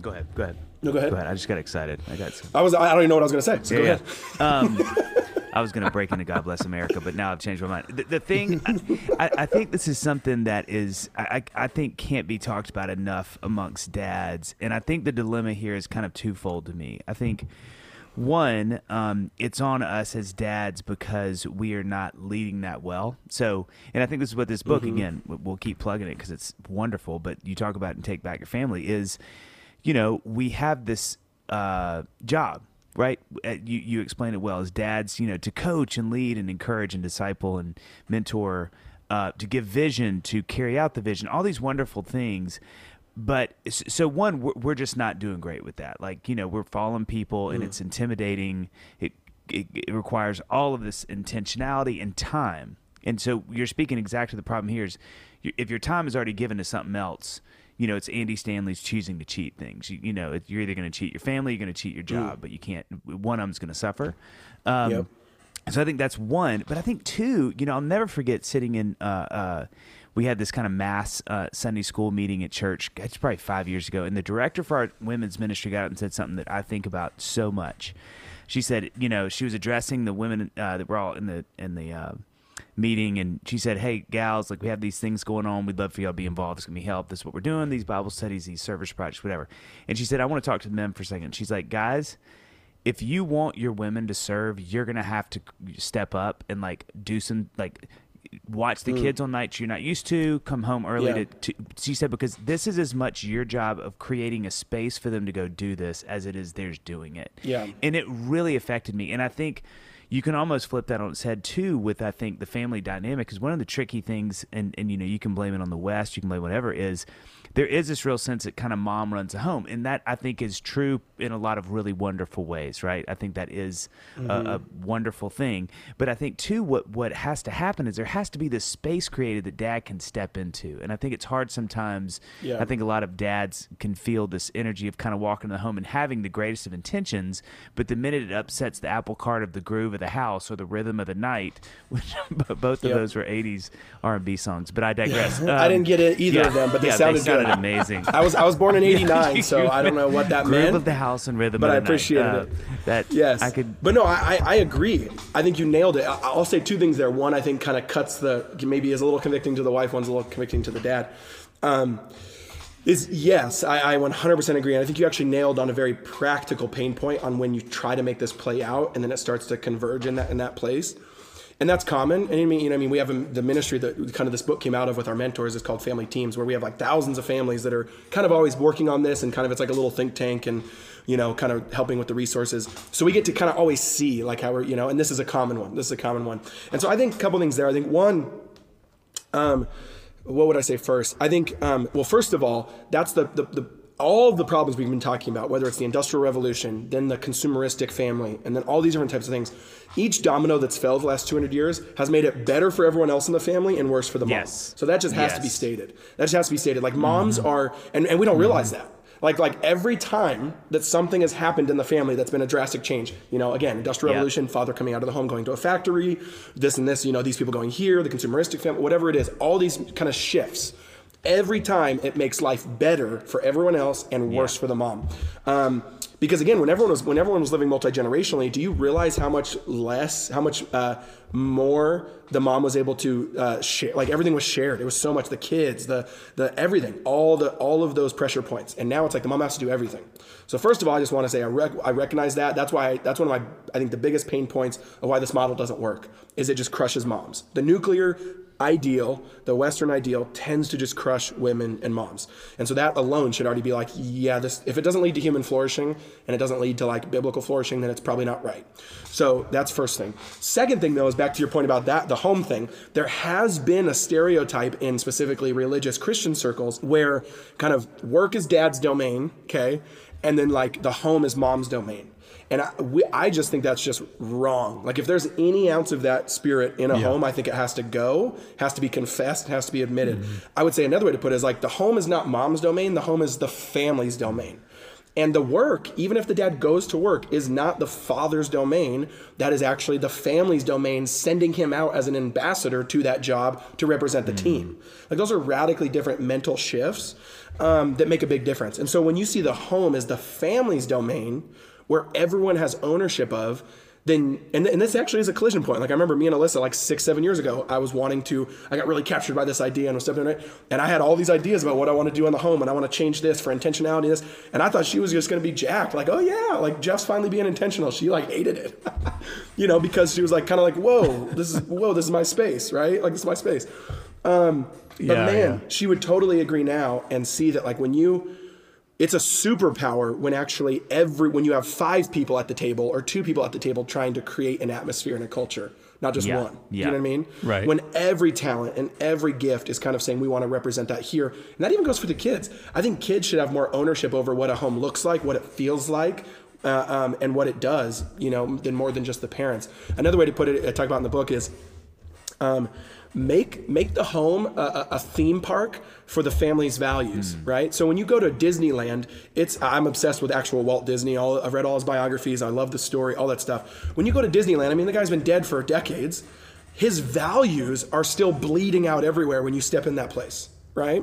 Go ahead. Go ahead. No, go ahead. Go ahead. I just got excited. I got. Some, I was I don't even know what I was gonna say. So go Yeah, ahead. Um, I was going to break into God Bless America, but now I've changed my mind. The, the thing, I, I, I think this is something that is, I, I I think can't be talked about enough amongst dads. And I think the dilemma here is kind of twofold to me. I think, one, um, it's on us as dads because we are not leading that well. So, and I think this is what this book, again, we- we'll keep plugging it because it's wonderful, but you talk about and take back your family is, you know, we have this uh, job, right? Uh, You you explain it well as dads, you know, to coach and lead and encourage and disciple and mentor, uh, to give vision, to carry out the vision, all these wonderful things. But so one, we're, just not doing great with that. Like you know, we're following people and it's intimidating. It, it it requires all of this intentionality and time. And so you're speaking exactly the problem here is if your time is already given to something else, you know, it's Andy Stanley's choosing to cheat things. You, you know, you're either going to cheat your family, you're going to cheat your job, but you can't. One of them's going to suffer. Um, Yep. So I think that's one. But I think two, you know, I'll never forget sitting in. Uh, uh, we had this kind of mass uh, Sunday school meeting at church. It's probably five years ago, and the director for our women's ministry got up and said something that I think about so much. She said, you know, she was addressing the women uh, that were all in the in the uh, meeting and she said hey gals like we have these things going on we'd love for y'all to be involved it's gonna be help this is what we're doing these bible studies these service projects whatever and she said i want to talk to the men for a second she's like guys if you want your women to serve you're gonna have to step up and like do some like watch the hmm. kids on nights you're not used to, come home early Yeah. to, to. She said because this is as much your job of creating a space for them to go do this as it is theirs doing it. Yeah. and it really affected me, and I think. You can almost flip that on its head too with I think the family dynamic is one of the tricky things and, and you know you can blame it on the West you can blame whatever is there is this real sense that kind of mom runs a home and that I think is true in a lot of really wonderful ways right I think that is a, a wonderful thing but I think too what what has to happen is there has to be this space created that dad can step into and I think it's hard sometimes Yeah. I think a lot of dads can feel this energy of kind of walking in the home and having the greatest of intentions but the minute it upsets the apple cart of the groove of the house or the rhythm of the night which both of Yep. those were 80s R&B songs but I digress I Um, didn't get it either yeah, of them, but they yeah, sounded, they sounded good. Amazing. I was I was born in '89, so I don't know what that Groove meant. of the house and rhythm, but I appreciated Uh, it. That Yes, I could. But no, I, I agree. I think you nailed it. I, I'll say two things there. One, I think kind of cuts the maybe is a little convicting to the wife. One's a little convicting to the dad. Um, is yes, I, I 100% agree, and I think you actually nailed on a very practical pain point on when you try to make this play out, and then it starts to converge in that in that place, and that's common. And I mean, you know, I mean, we have a, the ministry that kind of this book came out of with our mentors is called Family Teams, where we have like thousands of families that are kind of always working on this, and kind of it's like a little think tank, and you know, kind of helping with the resources. So we get to kind of always see like how we're, you know, and this is a common one. This is a common one, and so I think a couple things there. I think one um, what would I say first? I think, um, well, first of all, that's the, the, the all the problems we've been talking about, whether it's the Industrial Revolution, then the consumeristic family, and then all these different types of things. Each domino that's fell the last 200 years has made it better for everyone else in the family and worse for the mom. Yes. So that just has to be stated. That just has to be stated. Like moms mm-hmm. are, and, and we don't realize that. Like like every time that something has happened in the family that's been a drastic change, you know, again, industrial Yeah. revolution, father coming out of the home, going to a factory, this and this, you know, these people going here, the consumeristic family, whatever it is, all these kind of shifts. Every time it makes life better for everyone else and worse for the mom. Um, because again, when everyone was when everyone was living multi generationally, do you realize how much less, how much uh, more the mom was able to uh, share? Like everything was shared. It was so much the kids, the the everything, all the all of those pressure points. And now it's like the mom has to do everything. So first of all, I just want to say I, rec- I recognize that. That's why that's one of my I think the biggest pain points of why this model doesn't work is it just crushes moms. The nuclear ideal, the Western ideal, tends to just crush women and moms. And so that alone should already be like, yeah, this if it doesn't lead to human flourishing and it doesn't lead to like biblical flourishing, then it's probably not right. So that's first thing. Second thing though is back to your point about that, the home thing. There has been a stereotype in specifically religious Christian circles where kind of work is dad's domain, okay? And then like the home is mom's domain. And I, we, I just think that's just wrong. Like, if there's any ounce of that spirit in a home, I think it has to go, has to be confessed, has to be admitted. I would say another way to put it is like the home is not mom's domain, the home is the family's domain. And the work, even if the dad goes to work, is not the father's domain. That is actually the family's domain, sending him out as an ambassador to that job to represent the team. Like, those are radically different mental shifts um, that make a big difference. And so, when you see the home as the family's domain, where everyone has ownership of, then and, and this actually is a collision point. Like I remember me and Alyssa like six, seven years ago, I was wanting to, I got really captured by this idea and was stepping in it. And I had all these ideas about what I want to do in the home and I want to change this for intentionality, this. And I thought she was just gonna be jacked. Like, oh yeah, like Jeff's finally being intentional. She like hated it. you know, because she was like kind of like, whoa, this is whoa, this is my space, right? Like this is my space. Um, but Yeah, man, yeah. she would totally agree now and see that like when you it's a superpower when actually every when you have five people at the table or two people at the table trying to create an atmosphere and a culture not just Yeah, one. Yeah. you know what i mean? Right. when every talent and every gift is kind of saying we want to represent that here and that even goes for the kids. I think kids should have more ownership over what a home looks like what it feels like uh, um, and what it does you know than more than just the parents. Another way to put it i talk about in the book is um, make make the home a, a theme park for the family's values, right? So when you go to Disneyland, it's I'm obsessed with actual Walt Disney. All I've read all his biographies. I love the story, all that stuff. When you go to Disneyland, I mean, the guy's been dead for decades. His values are still bleeding out everywhere when you step in that place, right?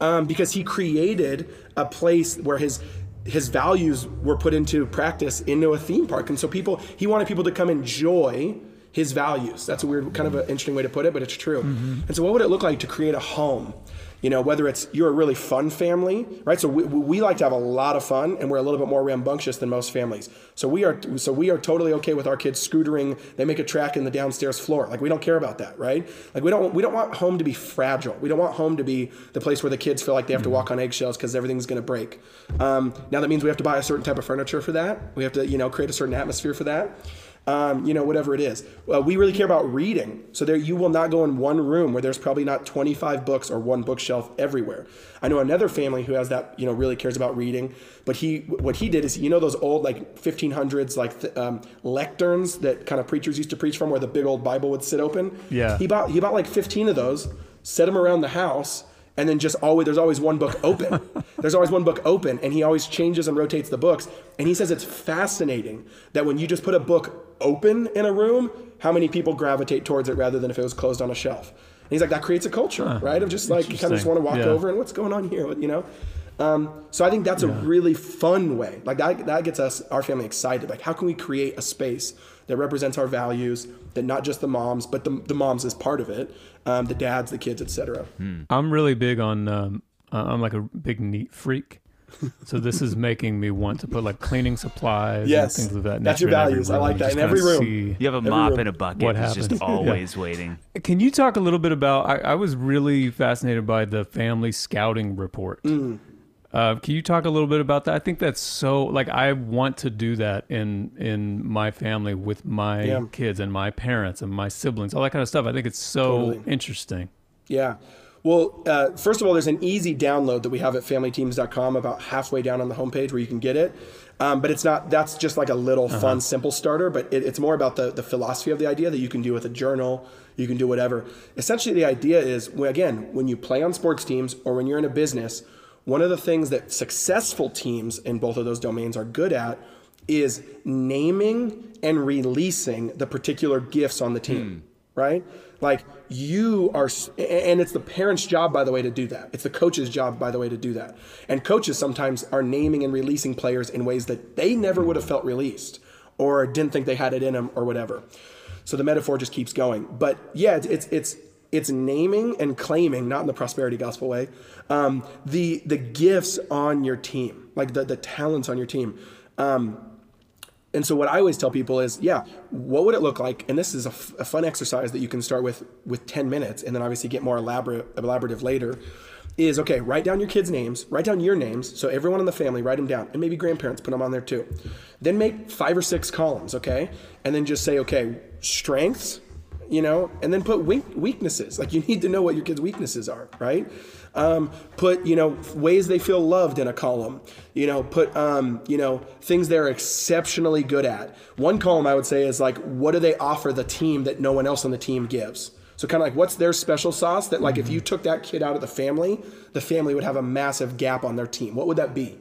Um, because he created a place where his his values were put into practice into a theme park, and so people he wanted people to come enjoy his values. That's a weird, kind of an interesting way to put it, but it's true. And so, what would it look like to create a home? You know, whether it's you're a really fun family, right? So we, we like to have a lot of fun, and we're a little bit more rambunctious than most families. So we are so we are totally okay with our kids scootering. They make a track in the downstairs floor. Like we don't care about that, right? Like we don't we don't want home to be fragile. We don't want home to be the place where the kids feel like they have to walk on eggshells because everything's going to break. Um, now that means we have to buy a certain type of furniture for that. We have to you know create a certain atmosphere for that um, you know, whatever it is. Uh, we really care about reading. So there, you will not go in one room where there's probably not 25 books or one bookshelf everywhere. I know another family who has that, you know, really cares about reading. But he, what he did is, you know, those old like 1500s like um, lecterns that kind of preachers used to preach from, where the big old Bible would sit open. Yeah. He bought he bought like 15 of those, set them around the house and then just always there's always one book open there's always one book open and he always changes and rotates the books and he says it's fascinating that when you just put a book open in a room how many people gravitate towards it rather than if it was closed on a shelf and he's like that creates a culture huh, right of just like you kind of just want to walk yeah. over and what's going on here you know um, so I think that's yeah. a really fun way. Like that, that gets us, our family excited. Like how can we create a space that represents our values, that not just the moms, but the, the moms is part of it, um, the dads, the kids, etc. Hmm. I'm really big on, um, I'm like a big neat freak. so this is making me want to put like cleaning supplies yes, and things of that nature. That's your values. I like that. In every room. You have a mop and a bucket. What happens. just always yeah. waiting. Can you talk a little bit about I, I, was really fascinated by the family scouting report. Mm. Uh, can you talk a little bit about that? I think that's so like I want to do that in in my family with my yeah. kids and my parents and my siblings, all that kind of stuff. I think it's so totally. interesting. Yeah. Well, uh, first of all, there's an easy download that we have at familyteams.com about halfway down on the homepage where you can get it. Um, but it's not, that's just like a little uh-huh. fun, simple starter, but it, it's more about the, the philosophy of the idea that you can do with a journal, you can do whatever. Essentially, the idea is, again, when you play on sports teams or when you're in a business, one of the things that successful teams in both of those domains are good at is naming and releasing the particular gifts on the team, hmm. right? Like you are, and it's the parent's job, by the way, to do that. It's the coach's job, by the way, to do that. And coaches sometimes are naming and releasing players in ways that they never would have felt released or didn't think they had it in them or whatever. So the metaphor just keeps going. But yeah, it's, it's, it's it's naming and claiming, not in the prosperity gospel way, um, the the gifts on your team, like the the talents on your team. Um, and so what I always tell people is, yeah, what would it look like? And this is a, f- a fun exercise that you can start with with 10 minutes, and then obviously get more elaborate elaborative later. Is okay. Write down your kids' names. Write down your names. So everyone in the family, write them down, and maybe grandparents put them on there too. Then make five or six columns, okay, and then just say, okay, strengths, you know, and then put weaknesses. Like you need to know what your kids' weaknesses are, right? Um, put you know ways they feel loved in a column. You know, put um, you know things they're exceptionally good at. One column I would say is like, what do they offer the team that no one else on the team gives? So kind of like, what's their special sauce that like mm-hmm. if you took that kid out of the family, the family would have a massive gap on their team. What would that be?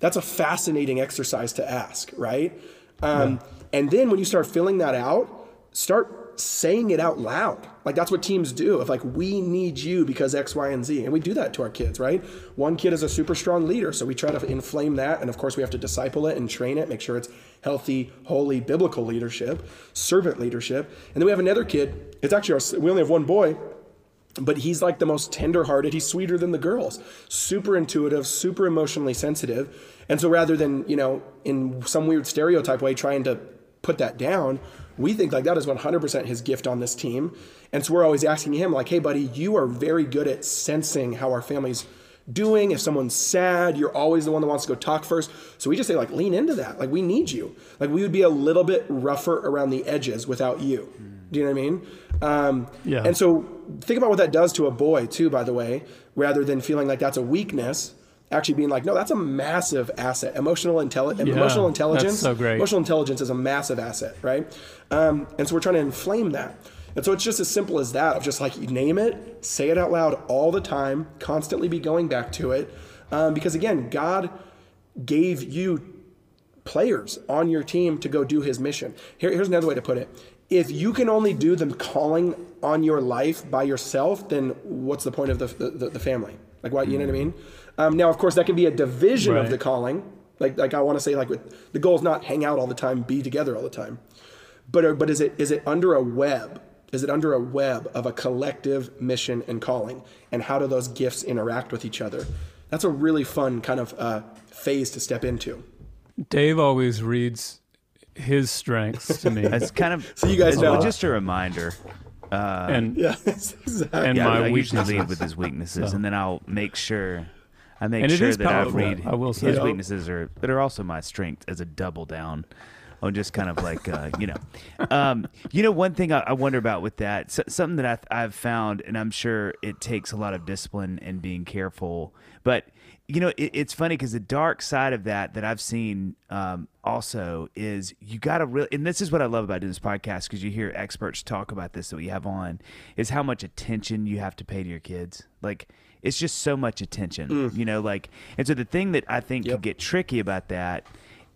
That's a fascinating exercise to ask, right? Um, yeah. And then when you start filling that out, start saying it out loud. Like that's what teams do. If like we need you because X, Y, and Z, and we do that to our kids, right? One kid is a super strong leader, so we try to inflame that, and of course we have to disciple it and train it, make sure it's healthy, holy, biblical leadership, servant leadership. And then we have another kid. It's actually our, we only have one boy, but he's like the most tenderhearted. He's sweeter than the girls. Super intuitive, super emotionally sensitive. And so rather than, you know, in some weird stereotype way trying to put that down, we think like that is 100% his gift on this team. And so we're always asking him, like, hey, buddy, you are very good at sensing how our family's doing. If someone's sad, you're always the one that wants to go talk first. So we just say, like, lean into that. Like, we need you. Like, we would be a little bit rougher around the edges without you. Do you know what I mean? Um, yeah. And so think about what that does to a boy, too, by the way, rather than feeling like that's a weakness actually being like, no, that's a massive asset. Emotional, intelli- yeah, emotional intelligence. so great. Emotional intelligence is a massive asset, right? Um, and so we're trying to inflame that. And so it's just as simple as that of just like you name it, say it out loud all the time, constantly be going back to it. Um, because again, God gave you players on your team to go do his mission. Here, here's another way to put it. If you can only do the calling on your life by yourself, then what's the point of the, the, the family? Like, why, you know what I mean? Um, now, of course, that can be a division right. of the calling. Like, like I want to say, like the goal is not hang out all the time, be together all the time, but uh, but is it is it under a web? Is it under a web of a collective mission and calling? And how do those gifts interact with each other? That's a really fun kind of uh, phase to step into. Dave always reads his strengths to me. It's kind of So you guys it's know. just a reminder. and Yeah, exactly. and Yeah, my I usually lead with his weaknesses, So. and then I'll make sure I make And sure that I read I will say. his weaknesses are that are also my strength as a double down. on just kind of like uh, you know, um, you know, one thing I, I wonder about with that, so, something that I've, I've found, and I'm sure it takes a lot of discipline and being careful, but you know, it, it's funny because the dark side of that that I've seen um, also is you got to really, and this is what I love about doing this podcast because you hear experts talk about this that we have on, is how much attention you have to pay to your kids. Like it's just so much attention, you know, like, and so the thing that I think Yep. could get tricky about that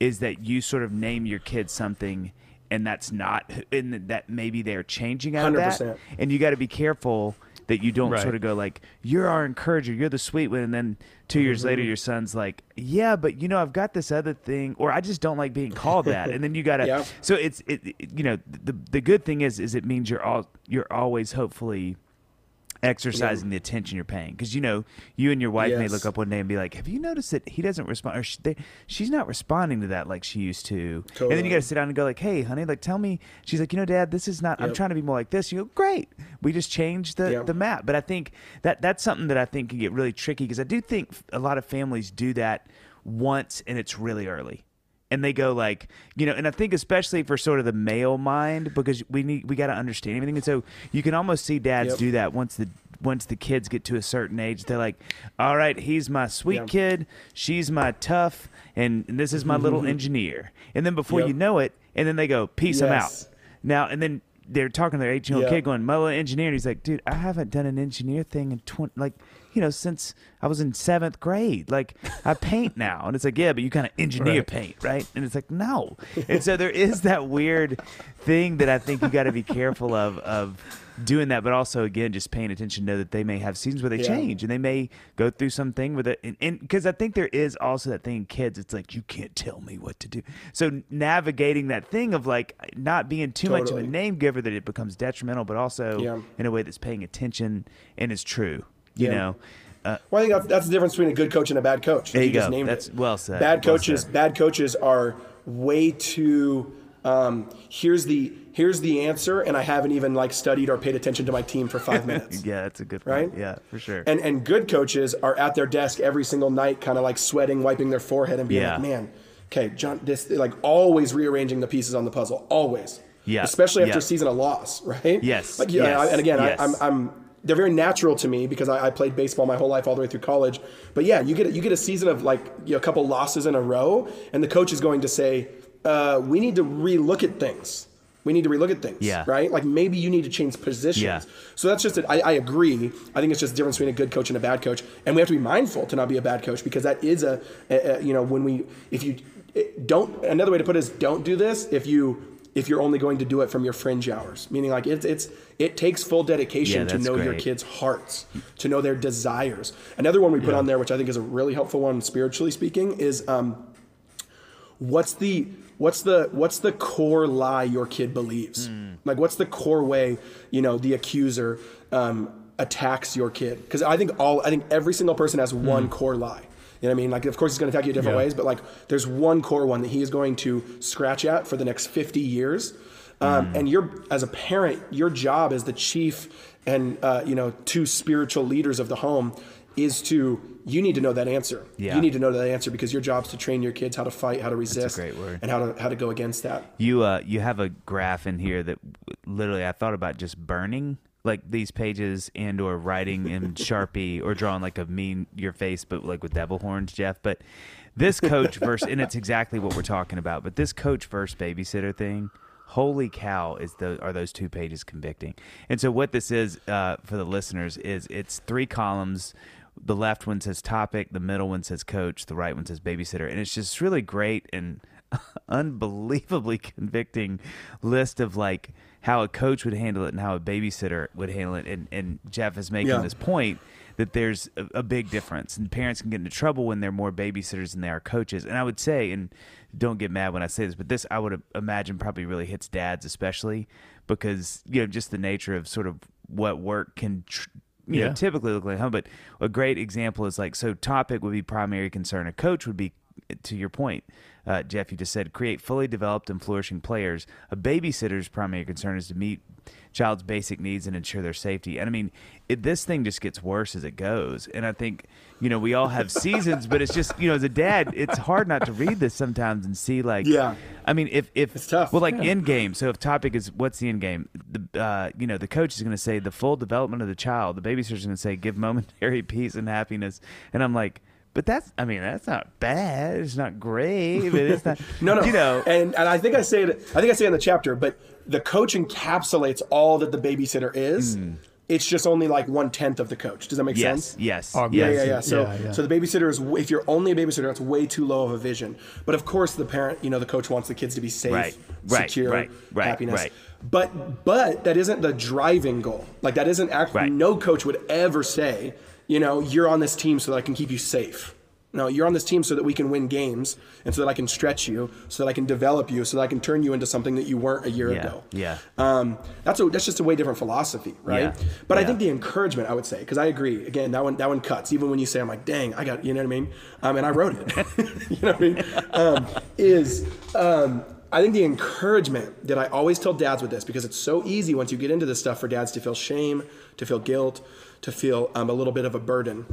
is that you sort of name your kid something and that's not and that maybe they're changing out of that and you got to be careful that you don't Right. sort of go like you're our encourager you're the sweet one and then 2 years Mm-hmm. later your son's like yeah but you know i've got this other thing or i just don't like being called that and then you gotta Yeah. so it's it, it- you know the the good thing is is it means you're all you're always hopefully exercising the attention you're paying. Because you know you and your wife may look up one day and be like have you noticed that he doesn't respond or she, they, she's not responding to that like she used to? And then you got to sit down and go like hey honey like tell me she's like you know dad this is not i'm trying to be more like this. You go great. We just changed the, Yep. the map. But i think that that's something that i think can get really tricky because i do think a lot of families do that once and it's really early and they go like you know and i think especially for sort of the male mind because we need we got to understand everything. And so you can almost see dads Yep. do that once the once the kids get to a certain age. They're like all right he's my sweet Yeah. kid. She's my tough and, and this is my little mm-hmm. engineer. And then before Yep. you know it and then they go peace i'm out. Now and then they're talking to their 18 year old kid going my little engineer and he's like dude i haven't done an engineer thing in 20 like you know since i was in seventh grade. Like i paint now. And it's like yeah but you kind of engineer Right. paint right? And it's like no. And so there is that weird thing that i think you got to be careful of of doing that. But also again just paying attention to know that they may have seasons where they Yeah. change and they may go through something with it. And because i think there is also that thing in kids it's like you can't tell me what to do. So navigating that thing of like not being too much of a name giver that it becomes detrimental but also Yeah. in a way that's paying attention and is true you Yeah. know uh, Well, I think that's, the difference between a good coach and a bad coach. There you just go. named That's it. well said. Bad Well coaches, said. bad coaches are way too. Um, here's the here's the answer, and I haven't even like studied or paid attention to my team for five minutes. yeah that's a good Right? yeah for sure And and good coaches are at their desk every single night, kind of like sweating, wiping their forehead, and being Yeah. like, "Man, okay, John, this like always rearranging the pieces on the puzzle, always. Yeah. Especially after Yeah. a season of loss, right? Yes. Like yeah, Yes. I- and again, Yes. I, I'm I'm they're very natural to me because I, I played baseball my whole life all the way through college. But yeah, you get you get a season of like you know, a couple losses in a row, and the coach is going to say, uh, "We need to relook at things." We need to relook at things, Yeah. right? Like maybe you need to change positions. Yeah. So that's just it. I, I agree. I think it's just the difference between a good coach and a bad coach, and we have to be mindful to not be a bad coach because that is a, a, a you know when we if you it- don't another way to put it is don't do this if you if you're only going to do it from your fringe hours, meaning like it's it's it takes full dedication Yeah, to know your kids' hearts, to know their desires. Another one we put on there, which I think is a really helpful one spiritually speaking, is um, what's the what's the what's the core lie your kid believes? Like what's the core way you know the accuser um, attacks your kid? Because i think all i think every single person has one core lie you know what i mean like of course he's going to attack you different Yeah. ways but like there's one core one that he is going to scratch at for the next 50 years um, and you're as a parent your job as the chief and uh, you know two spiritual leaders of the home is to you need to know that answer Yeah. you need to know that answer because your job is to train your kids how to fight how to resist great word. and how to how to go against that You uh you have a graph in here that literally I thought about just burning like these pages and or writing in Sharpie or drawing like a mean your face but like with devil horns, Jeff. But this coach versus and it's exactly what we're talking about. But this coach versus babysitter thing, holy cow, is the are those two pages convicting? And so what this is uh, for the listeners is it's three columns. The left one says topic, the middle one says coach, the right one says babysitter, and it's just really great and unbelievably convicting list of like how a coach would handle it and how a babysitter would handle it. And, and Jeff is making Yeah. this point that there's a, a big difference, and parents can get into trouble when they're more babysitters than they are coaches. And I would say, and don't get mad when I say this, but this I would imagine probably really hits dads especially because you know just the nature of sort of what work can. Tr- you Yeah. know, typically look like home, but a great example is like so. Topic would be primary concern. A coach would be, to your point, uh, Jeff. You just said create fully developed and flourishing players. A babysitter's primary concern is to meet child's basic needs and ensure their safety. And I mean, it, this thing just gets worse as it goes. And I think you know we all have seasons, but it's just you know as a dad, it's hard not to read this sometimes and see like Yeah. I mean, if if It's tough. Well, like end game. So if topic is what's the end game, the uh, you know the coach is going to say the full development of the child. The babysitter's going to say give momentary peace and happiness. And I'm like, but that's I mean that's not bad. It's not great, but it's not. No, no. You know. and and I think I say it. I think I say it in the chapter, but the coach encapsulates all that the babysitter is. Hmm. It's just only like one tenth of the coach. Does that make yes. sense? Yes. Oh, Yeah, yes. yeah, yeah. So, Yeah, yeah. so the babysitter is if you're only a babysitter, that's way too low of a vision. But of course, the parent, you know, the coach wants the kids to be safe, Right, right, secure, right, right, happiness. right. But but that isn't the driving goal. Like that isn't actually. Right. No coach would ever say, you know, you're on this team so that I can keep you safe. No, you're on this team so that we can win games and so that I can stretch you, so that I can develop you, so that I can turn you into something that you weren't a year Yeah, ago. yeah. Um, that's a, that's just a way different philosophy, right? Yeah, But I think the encouragement, I would say, because I agree. Again, that one that one cuts. Even when you say, "I'm like, dang, I got," you know what I mean? Um, and I wrote it. you know what I mean? Um, is um, I think the encouragement that I always tell dads with this, because it's so easy once you get into this stuff for dads to feel shame, to feel guilt, to feel um, a little bit of a burden.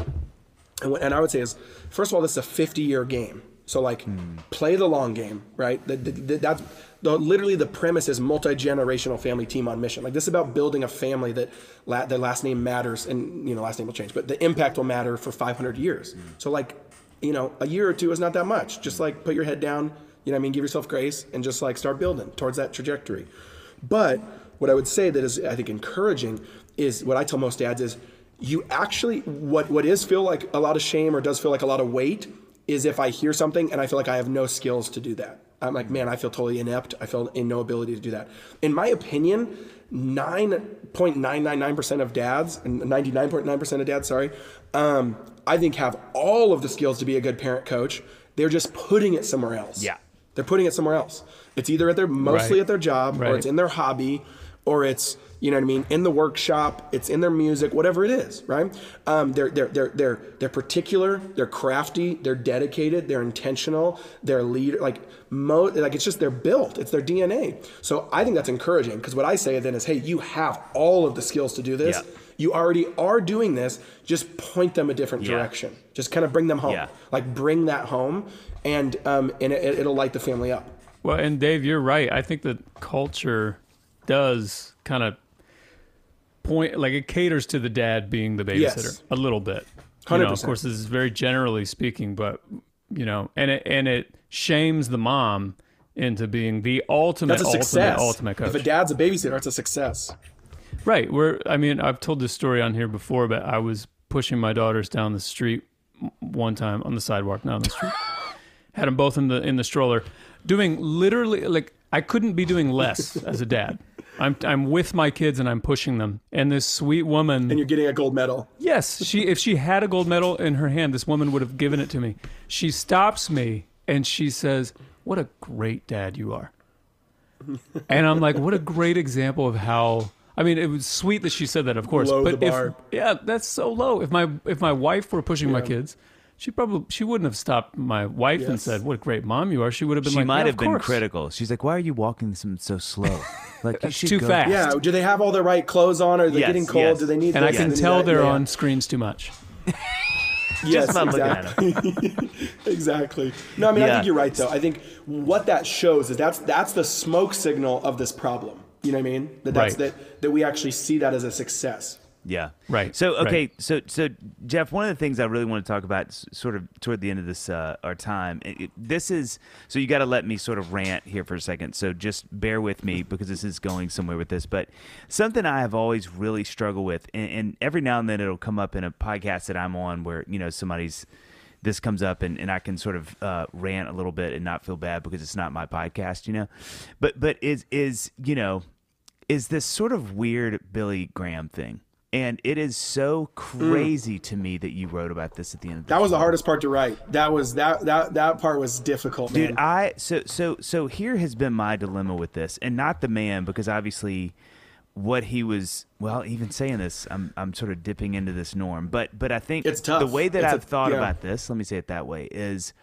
And, what, and I would say is, first of all, this is a 50 year game. So like, hmm. play the long game, right? The, the, the, that's the, literally the premise is multi generational family team on mission. Like this is about building a family that la- their last name matters, and you know last name will change, but the impact will matter for 500 years. Hmm. So like, you know, a year or two is not that much. Just hmm. like put your head down, you know, what I mean, give yourself grace, and just like start building towards that trajectory. But what I would say that is I think encouraging is what I tell most dads is you actually what what is feel like a lot of shame or does feel like a lot of weight is if I hear something and I feel like I have no skills to do that. I'm like, man, I feel totally inept. I feel in no ability to do that. In my opinion, 9.999% of dads, and 99.9% of dads, sorry, um, I think have all of the skills to be a good parent coach. They're just putting it somewhere else. Yeah. They're putting it somewhere else. It's either at their mostly Right. at their job or it's in their hobby or it's you know what I mean in the workshop. It's in their music, whatever it is, right? Um, they're they're they're they're they're particular. They're crafty. They're dedicated. They're intentional. They're leader. Like mo like it's just they're built. It's their DNA. So I think that's encouraging because what I say then is, hey, you have all of the skills to do this. Yeah. You already are doing this. Just point them a different Yeah. direction. Just kind of bring them home. Yeah. Like bring that home, and um, and it, it'll light the family up. Well, and Dave, you're right. I think that culture does kind of point like it caters to the dad being the babysitter Yes. a little bit. You know, of 100%. course, this is very generally speaking, but you know, and it and it shames the mom into being the ultimate, That's a success. ultimate coach. If a dad's a babysitter, it's a success. Right. Where I mean, I've told this story on here before, but I was pushing my daughters down the street one time on the sidewalk, not on the street. Had them both in the in the stroller, doing literally like I couldn't be doing less as a dad. I'm I'm with my kids and I'm pushing them, and this sweet woman. And you're getting a gold medal. Yes, she if she had a gold medal in her hand, this woman would have given it to me. She stops me and she says, "What a great dad you are." And I'm like, "What a great example of how." I mean, it was sweet that she said that, of course. Low but if yeah, that's so low. If my if my wife were pushing my kids, she probably she wouldn't have stopped my wife and said, "What a great mom you are." She would have been like, She like, might "Yeah, have of been course." critical. She's like, "Why are you walking some so slow? Like you should too go- fast. Yeah. Do they have all the right clothes on? Are they Yes, getting cold? yes. Do they need? And I can Do tell they're Yeah, yeah. on screens too much. Yes, Just not exactly. exactly. No, I mean I think you're right though. I think what that shows is that's that's the smoke signal of this problem. You know what I mean? That that's Right. that that we actually see that as a success. Yeah. Right, So okay, right. so so Jeff, one of the things I really want to talk about, sort of toward the end of this uh, our time, it, it- this is so you got to let me sort of rant here for a second. So just bear with me because this is going somewhere with this. But something I have always really struggled with, and, and every now and then it'll come up in a podcast that I'm on where you know somebody's this comes up and, and I can sort of uh, rant a little bit and not feel bad because it's not my podcast, you know. But but is is you know is this sort of weird Billy Graham thing. And it is so mm. crazy to me that you wrote about this at the end of the That was the hardest part to write. That was that that that part was difficult, Dude, man. I so so so here has been my dilemma with this, and not the man because obviously what he was well even saying this i'm i'm sort of dipping into this norm but but i think It's tough. the way that It's a- i've thought yeah. about this let me say it that way is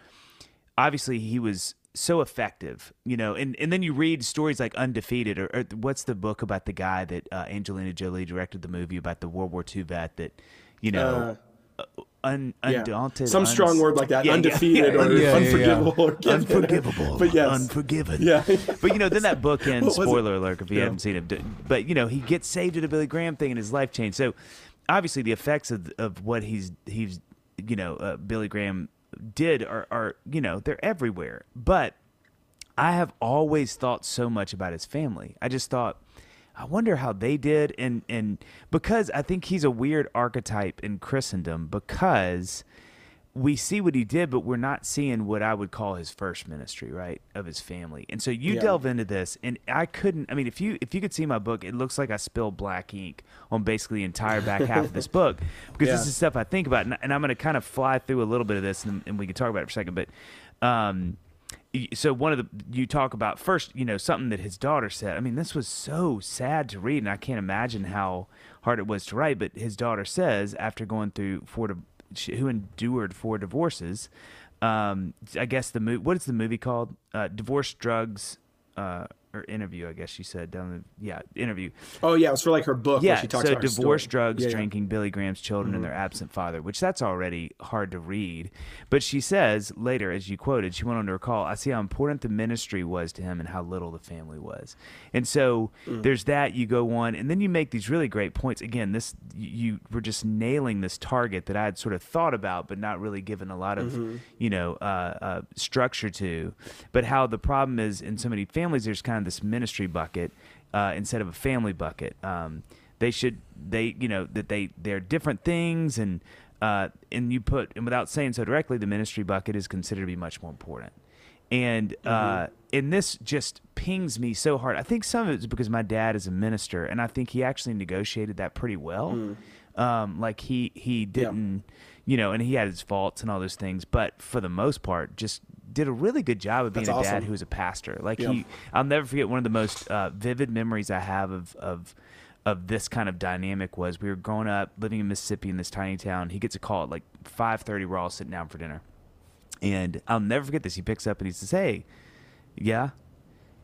obviously he was so effective you know and and then you read stories like undefeated or, or what's the book about the guy that uh, angelina jolie directed the movie about the world war ii vet that you know un, Yeah. undaunted Some uns- strong word like that, Yeah, undefeated yeah, or unforgivable or unforgivable, But yes. unforgiven. Yeah. but you know, then that book ends. Was it? Spoiler alert if you haven't seen it. But you know, he gets saved at a Billy Graham thing, and his life changed. So obviously, the effects of of what he's he's you know uh, Billy Graham did are are you know they're everywhere. But I have always thought so much about his family. I just thought. I wonder how they did, and and because I think he's a weird archetype in Christendom because we see what he did, but we're not seeing what I would call his first ministry, right, of his family. And so you Yeah. delve into this, and I couldn't. I mean, if you if you could see my book, it looks like I spilled black ink on basically the entire back half of this book because this is stuff I think about, and, and I'm going to kind of fly through a little bit of this, and, and we can talk about it for a second. But um, so one of the you talk about first, you know, something that his daughter said. I mean, this was so sad to read, and I can't imagine how hard it was to write. But his daughter says after going through four, she- who endured four divorces. Um, I guess the movie. What is the movie called? Uh, Divorce, drugs, uh, or interview. I guess she said down the yeah interview. Oh yeah, it was for like her book where Yeah, she talks so about divorce, drugs, Yeah, yeah. drinking, Billy Graham's children, and their absent father, which that's already hard to read. But she says later, as you quoted, she went on to recall, I see how important the ministry was to him and how little the family was. And so Mm. there's that, you go on, and then you make these really great points. Again, this you you were just nailing this target that I had sort of thought about, but not really given a lot of, Mm-hmm. you know, uh, uh, structure to. But how the problem is in so many families, there's kind of this ministry bucket uh, instead of a family bucket. Um, they should they you know that they they're different things and uh, and you put and without saying so directly, the ministry bucket is considered to be much more important. And uh, and this just pings me so hard. I think some of it's because my dad is a minister, and I think he actually negotiated that pretty well. Um, like he he didn't, you know, and he had his faults and all those things, but for the most part, just did a really good job of being That's a dad who was a pastor. Like Yeah. he, I'll never forget one of the most uh, vivid memories I have of of of this kind of dynamic was we were growing up living in Mississippi in this tiny town. He gets a call at like five thirty. We're all sitting down for dinner, and I'll never forget this. He picks up and he says, "Hey, yeah."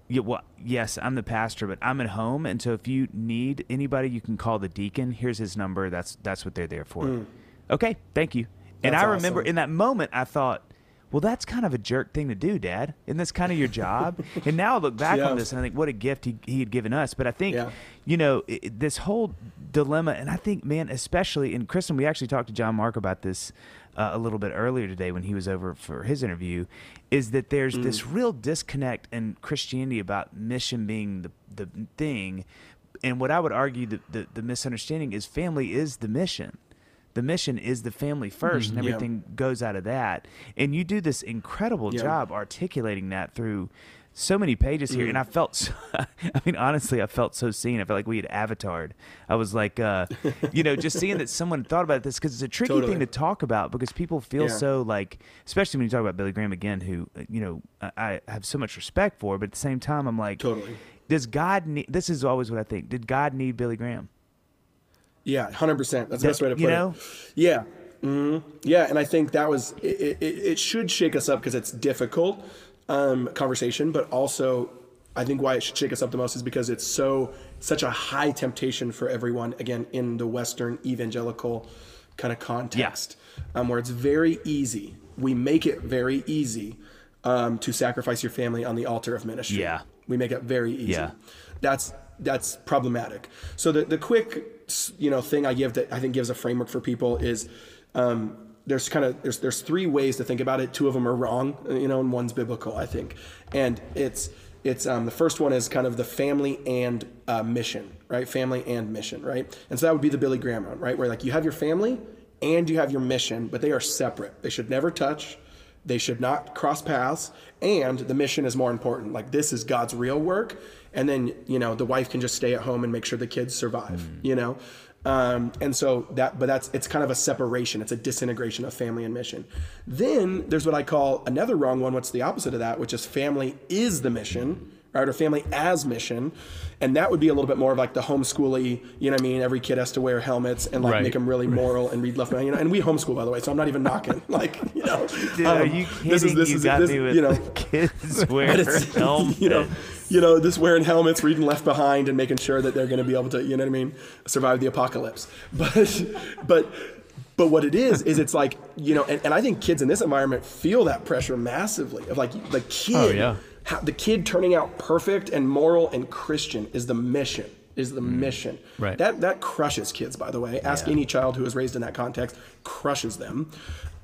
Yeah, well, yes, I'm the pastor, but I'm at home, and so if you need anybody, you can call the deacon. Here's his number. That's that's what they're there for. Okay, thank you. and That's I remember awesome. in that moment, I thought, well, that's kind of a jerk thing to do, Dad. Isn't this kind of your job? and now I look back Yeah. on this and I think, what a gift he, he had given us. But I think, Yeah. you know, i i- this whole dilemma, and I think, man, especially in Kristen, we actually talked to John Mark about this uh, a little bit earlier today when he was over for his interview, is that there's Mm. this real disconnect in Christianity about mission being the, the thing. And what I would argue the, the, the misunderstanding is family is the mission. The mission is the family 1st and Mm-hmm. Yeah. everything goes out of that. And you do this incredible Yeah. job articulating that through so many pages here. Mm. And I felt, so, I mean, honestly, I felt so seen. I felt like we had avatared. I was like, uh, you know, just seeing that someone thought about this because it's a tricky Totally. thing to talk about because people feel Yeah. so like, especially when you talk about Billy Graham again, who, you know, I, I have so much respect for, but at the same time, I'm like, Totally. does God need, this is always what I think, did God need Billy Graham? Yeah, hundred percent. That's the best way to put you know? it. Yeah, hmm yeah, and I think that was it. It, it should shake us up because it's difficult um, conversation, but also I think why it should shake us up the most is because it's so such a high temptation for everyone. Again, in the Western evangelical kind of context, um, where it's very easy. We make it very easy um, to sacrifice your family on the altar of ministry. Yeah. we make it very easy Yeah. that's that's problematic. So the the quick you know thing I give that I think gives a framework for people is um, there's kind of there's there's three ways to think about it. Two of them are wrong, you know, and one's biblical, I think. And it's it's um, the first one is kind of the family and uh, mission, right? Family and mission, right? And so that would be the Billy Graham one, right? Where like you have your family and you have your mission, but they are separate. They should never touch. They should not cross paths, and the mission is more important. Like this is God's real work, and then you know the wife can just stay at home and make sure the kids survive. You know, Um, and so that, but that's, it's kind of a separation. It's a disintegration of family and mission. Then there's what I call another wrong one. What's the opposite of that, which is family is the mission, right? Or family as mission. And that would be a little bit more of like the homeschooly, you know what I mean? Every kid has to wear helmets and like Right. make them really moral and read left behind, you know, and we homeschool by the way, so I'm not even knocking, like, you know, Dude, are um, you kidding? this is, this you is, got this, me with you know, kids wearing helmets. you know, you know, this wearing helmets, reading Left Behind, and making sure that they're going to be able to, you know what I mean, survive the apocalypse. But, but, but what it is is it's like you know, and, and I think kids in this environment feel that pressure massively of like the kid, Oh, yeah. Ha- the kid turning out perfect and moral and Christian is the mission. Is the mission Right. that that crushes kids? By the way, ask any child who was raised in that context, crushes them.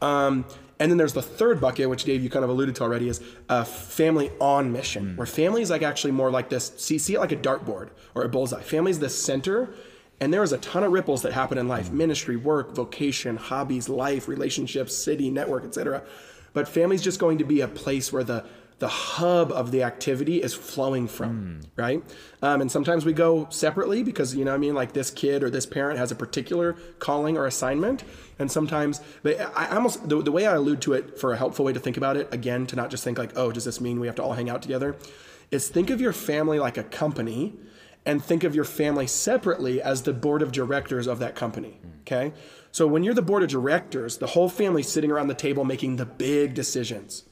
Um, and then there's the third bucket, which Dave you kind of alluded to already, is uh, family on mission, where family is like actually more like this. See, see it like a dartboard or a bullseye. Family is the center, and there is a ton of ripples that happen in life: ministry, work, vocation, hobbies, life, relationships, city, network, etc. But family's just going to be a place where the the hub of the activity is flowing from, right? Um, and sometimes we go separately because you know I mean, like this kid or this parent has a particular calling or assignment, and sometimes. But I almost the, the way I allude to it for a helpful way to think about it again to not just think like, oh, does this mean we have to all hang out together? Is think of your family like a company, and think of your family separately as the board of directors of that company. Okay, so when you're the board of directors, the whole family's sitting around the table making the big decisions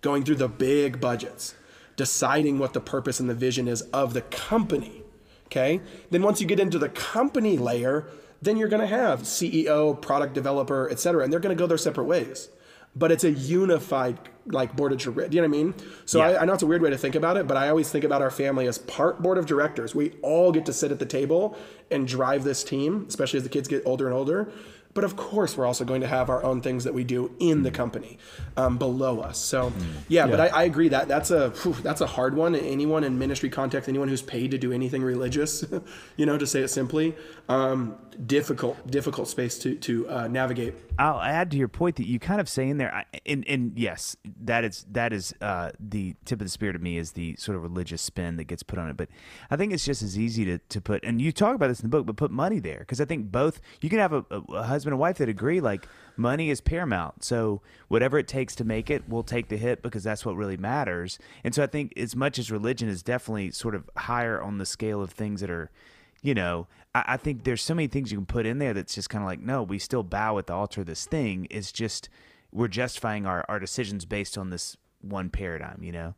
going through the big budgets, deciding what the purpose and the vision is of the company. Okay. Then once you get into the company layer, then you're going to have CEO, product developer, et cetera, and they're going to go their separate ways. But it's a unified like board of directors. Do you know what I mean? So I, I know it's a weird way to think about it, but I always think about our family as part board of directors. We all get to sit at the table and drive this team, especially as the kids get older and older. But of course, we're also going to have our own things that we do in the company um, below us. So, yeah, but I, I agree that that's a whew, that's a hard one. Anyone in ministry context, anyone who's paid to do anything religious, you know, to say it simply, um, difficult difficult space to to uh, navigate. I'll add to your point that you kind of say in there, I- and and yes, that is that is uh, the tip of the spear to me is the sort of religious spin that gets put on it. But I think it's just as easy to, to put, and you talk about this in the book, but put money there because I think both you can have a, a, a husband and wife that agree like money is paramount. So whatever it takes to make it, we'll take the hit because that's what really matters. And so I think as much as religion is definitely sort of higher on the scale of things that are you know, I, I think there's so many things you can put in there that's just kind of like, no, we still bow at the altar of this thing. It's just we're justifying our, our decisions based on this one paradigm, you know?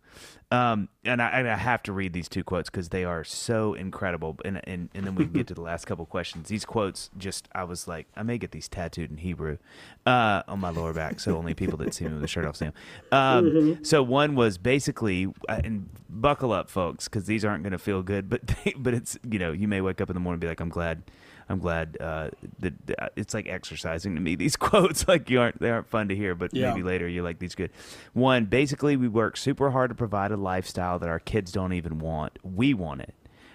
Um, and I, and I have to read these two quotes because they are so incredible. And, and, and then we can get to the last couple questions. These quotes just, I was like, I may get these tattooed in Hebrew uh, on my lower back. So only people that see me with the shirt off see them. Um, So one was basically, uh, and buckle up, folks, because these aren't going to feel good. But they, but it's you know you may wake up in the morning and be like, I'm glad, I'm glad uh, that that- it's like exercising to me. These quotes like you aren't they aren't fun to hear, but Yeah. maybe later you're like these good. One, basically, we work super hard to provide a lifestyle that our kids don't even want. We want it.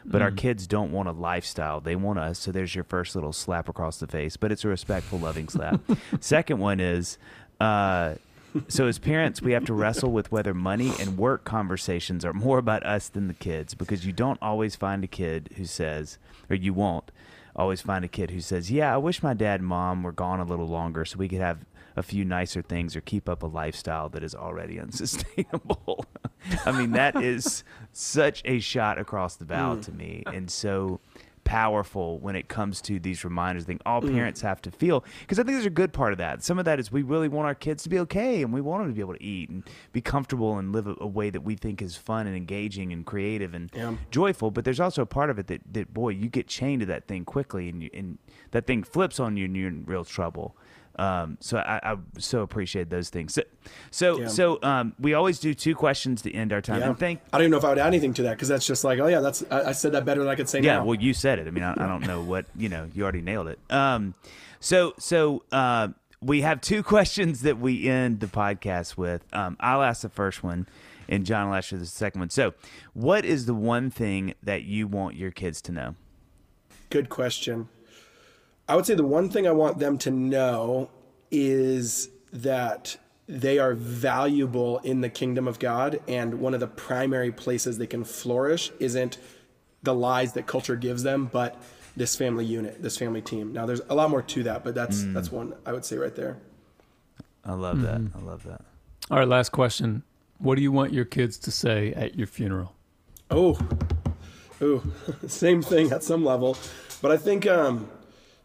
But our kids don't want a lifestyle. They want us. So there's your first little slap across the face, but it's a respectful, loving slap. Second one is uh, so as parents, we have to wrestle with whether money and work conversations are more about us than the kids because you don't always find a kid who says, or you won't always find a kid who says, "Yeah, I wish my dad and mom were gone a little longer so we could have a few nicer things or keep up a lifestyle that is already unsustainable." I mean, that is such a shot across the bow mm. to me and so powerful when it comes to these reminders. I think all mm. parents have to feel because I think there's a good part of that. Some of that is we really want our kids to be okay and we want them to be able to eat and be comfortable and live a, a way that we think is fun and engaging and creative and Yeah. joyful. But there's also a part of it that, that boy, you get chained to that thing quickly and you, and that thing flips on you and you're in real trouble. Um, so I, I so appreciate those things. So, so, Yeah. so um, we always do two questions to end our time. Yeah. And thank I don't even know if I would add anything to that because that's just like, oh yeah, that's I, I said that better than I could say now. Yeah, now. well, you said it. I mean, I, I don't know what you know. You already nailed it. Um, so so uh, we have two questions that we end the podcast with. Um, I'll ask the first one, and John will ask you the second one. So, what is the one thing that you want your kids to know? Good question. I would say the one thing I want them to know is that they are valuable in the kingdom of God, and one of the primary places they can flourish isn't the lies that culture gives them, but this family unit, this family team. Now there's a lot more to that, but that's that's one I would say right there. I love that. I love that. All right, last question. What do you want your kids to say at your funeral? Oh, oh, same thing at some level, but I think, um,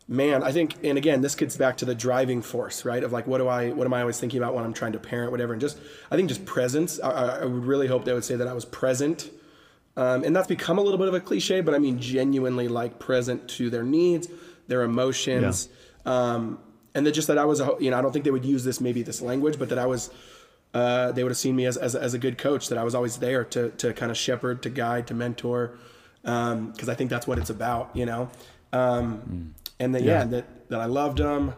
man, I think, and again, this gets back to the driving force, right? Of like, what do I, what am I always thinking about when I'm trying to parent, whatever, and just, I think just presence. I, I would really hope they would say that I was present, um, and that's become a little bit of a cliche, but I mean genuinely like present to their needs, their emotions, um, and that just that I was, a, you know, I don't think they would use this maybe this language, but that I was uh, they would have seen me as, as, as a good coach, that I was always there to, to kind of shepherd, to guide, to mentor, because I think that's what it's about, you know? Um, And that, yeah. that, that I loved them,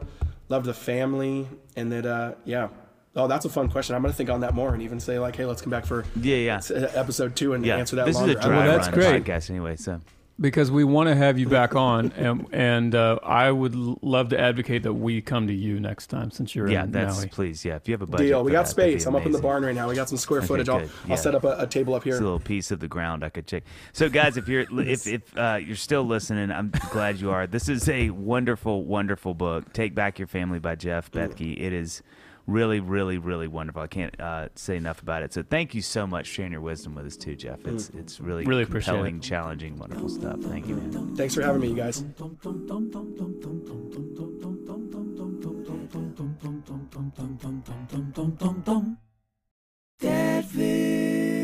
loved the family, and that, uh, yeah. Oh, that's a fun question. I'm going to think on that more and even say, like, hey, let's come back for Yeah, yeah. episode two and Yeah. answer that this longer. is a I dry love that's run great. podcast anyway. So Because we want to have you back on, and, and uh, I would love to advocate that we come to you next time since you're yeah, in that's Maui. please. Yeah, if you have a budget, Deal. We got that, space. I'm up in the barn right now. We got some square Okay, footage. I'll, good. I'll set up a, a table up here. It's a little piece of the ground I could check. So, guys, if you're if if uh, you're still listening, I'm glad you are. This is a wonderful, wonderful book. Take Back Your Family by Jeff Bethke. It is really, really, really wonderful. I can't uh, say enough about it. So thank you so much sharing your wisdom with us too, Jeff. Mm. It's it's really really compelling, challenging, wonderful stuff. Thank you, man. Thanks for having me, you guys. Dead fish.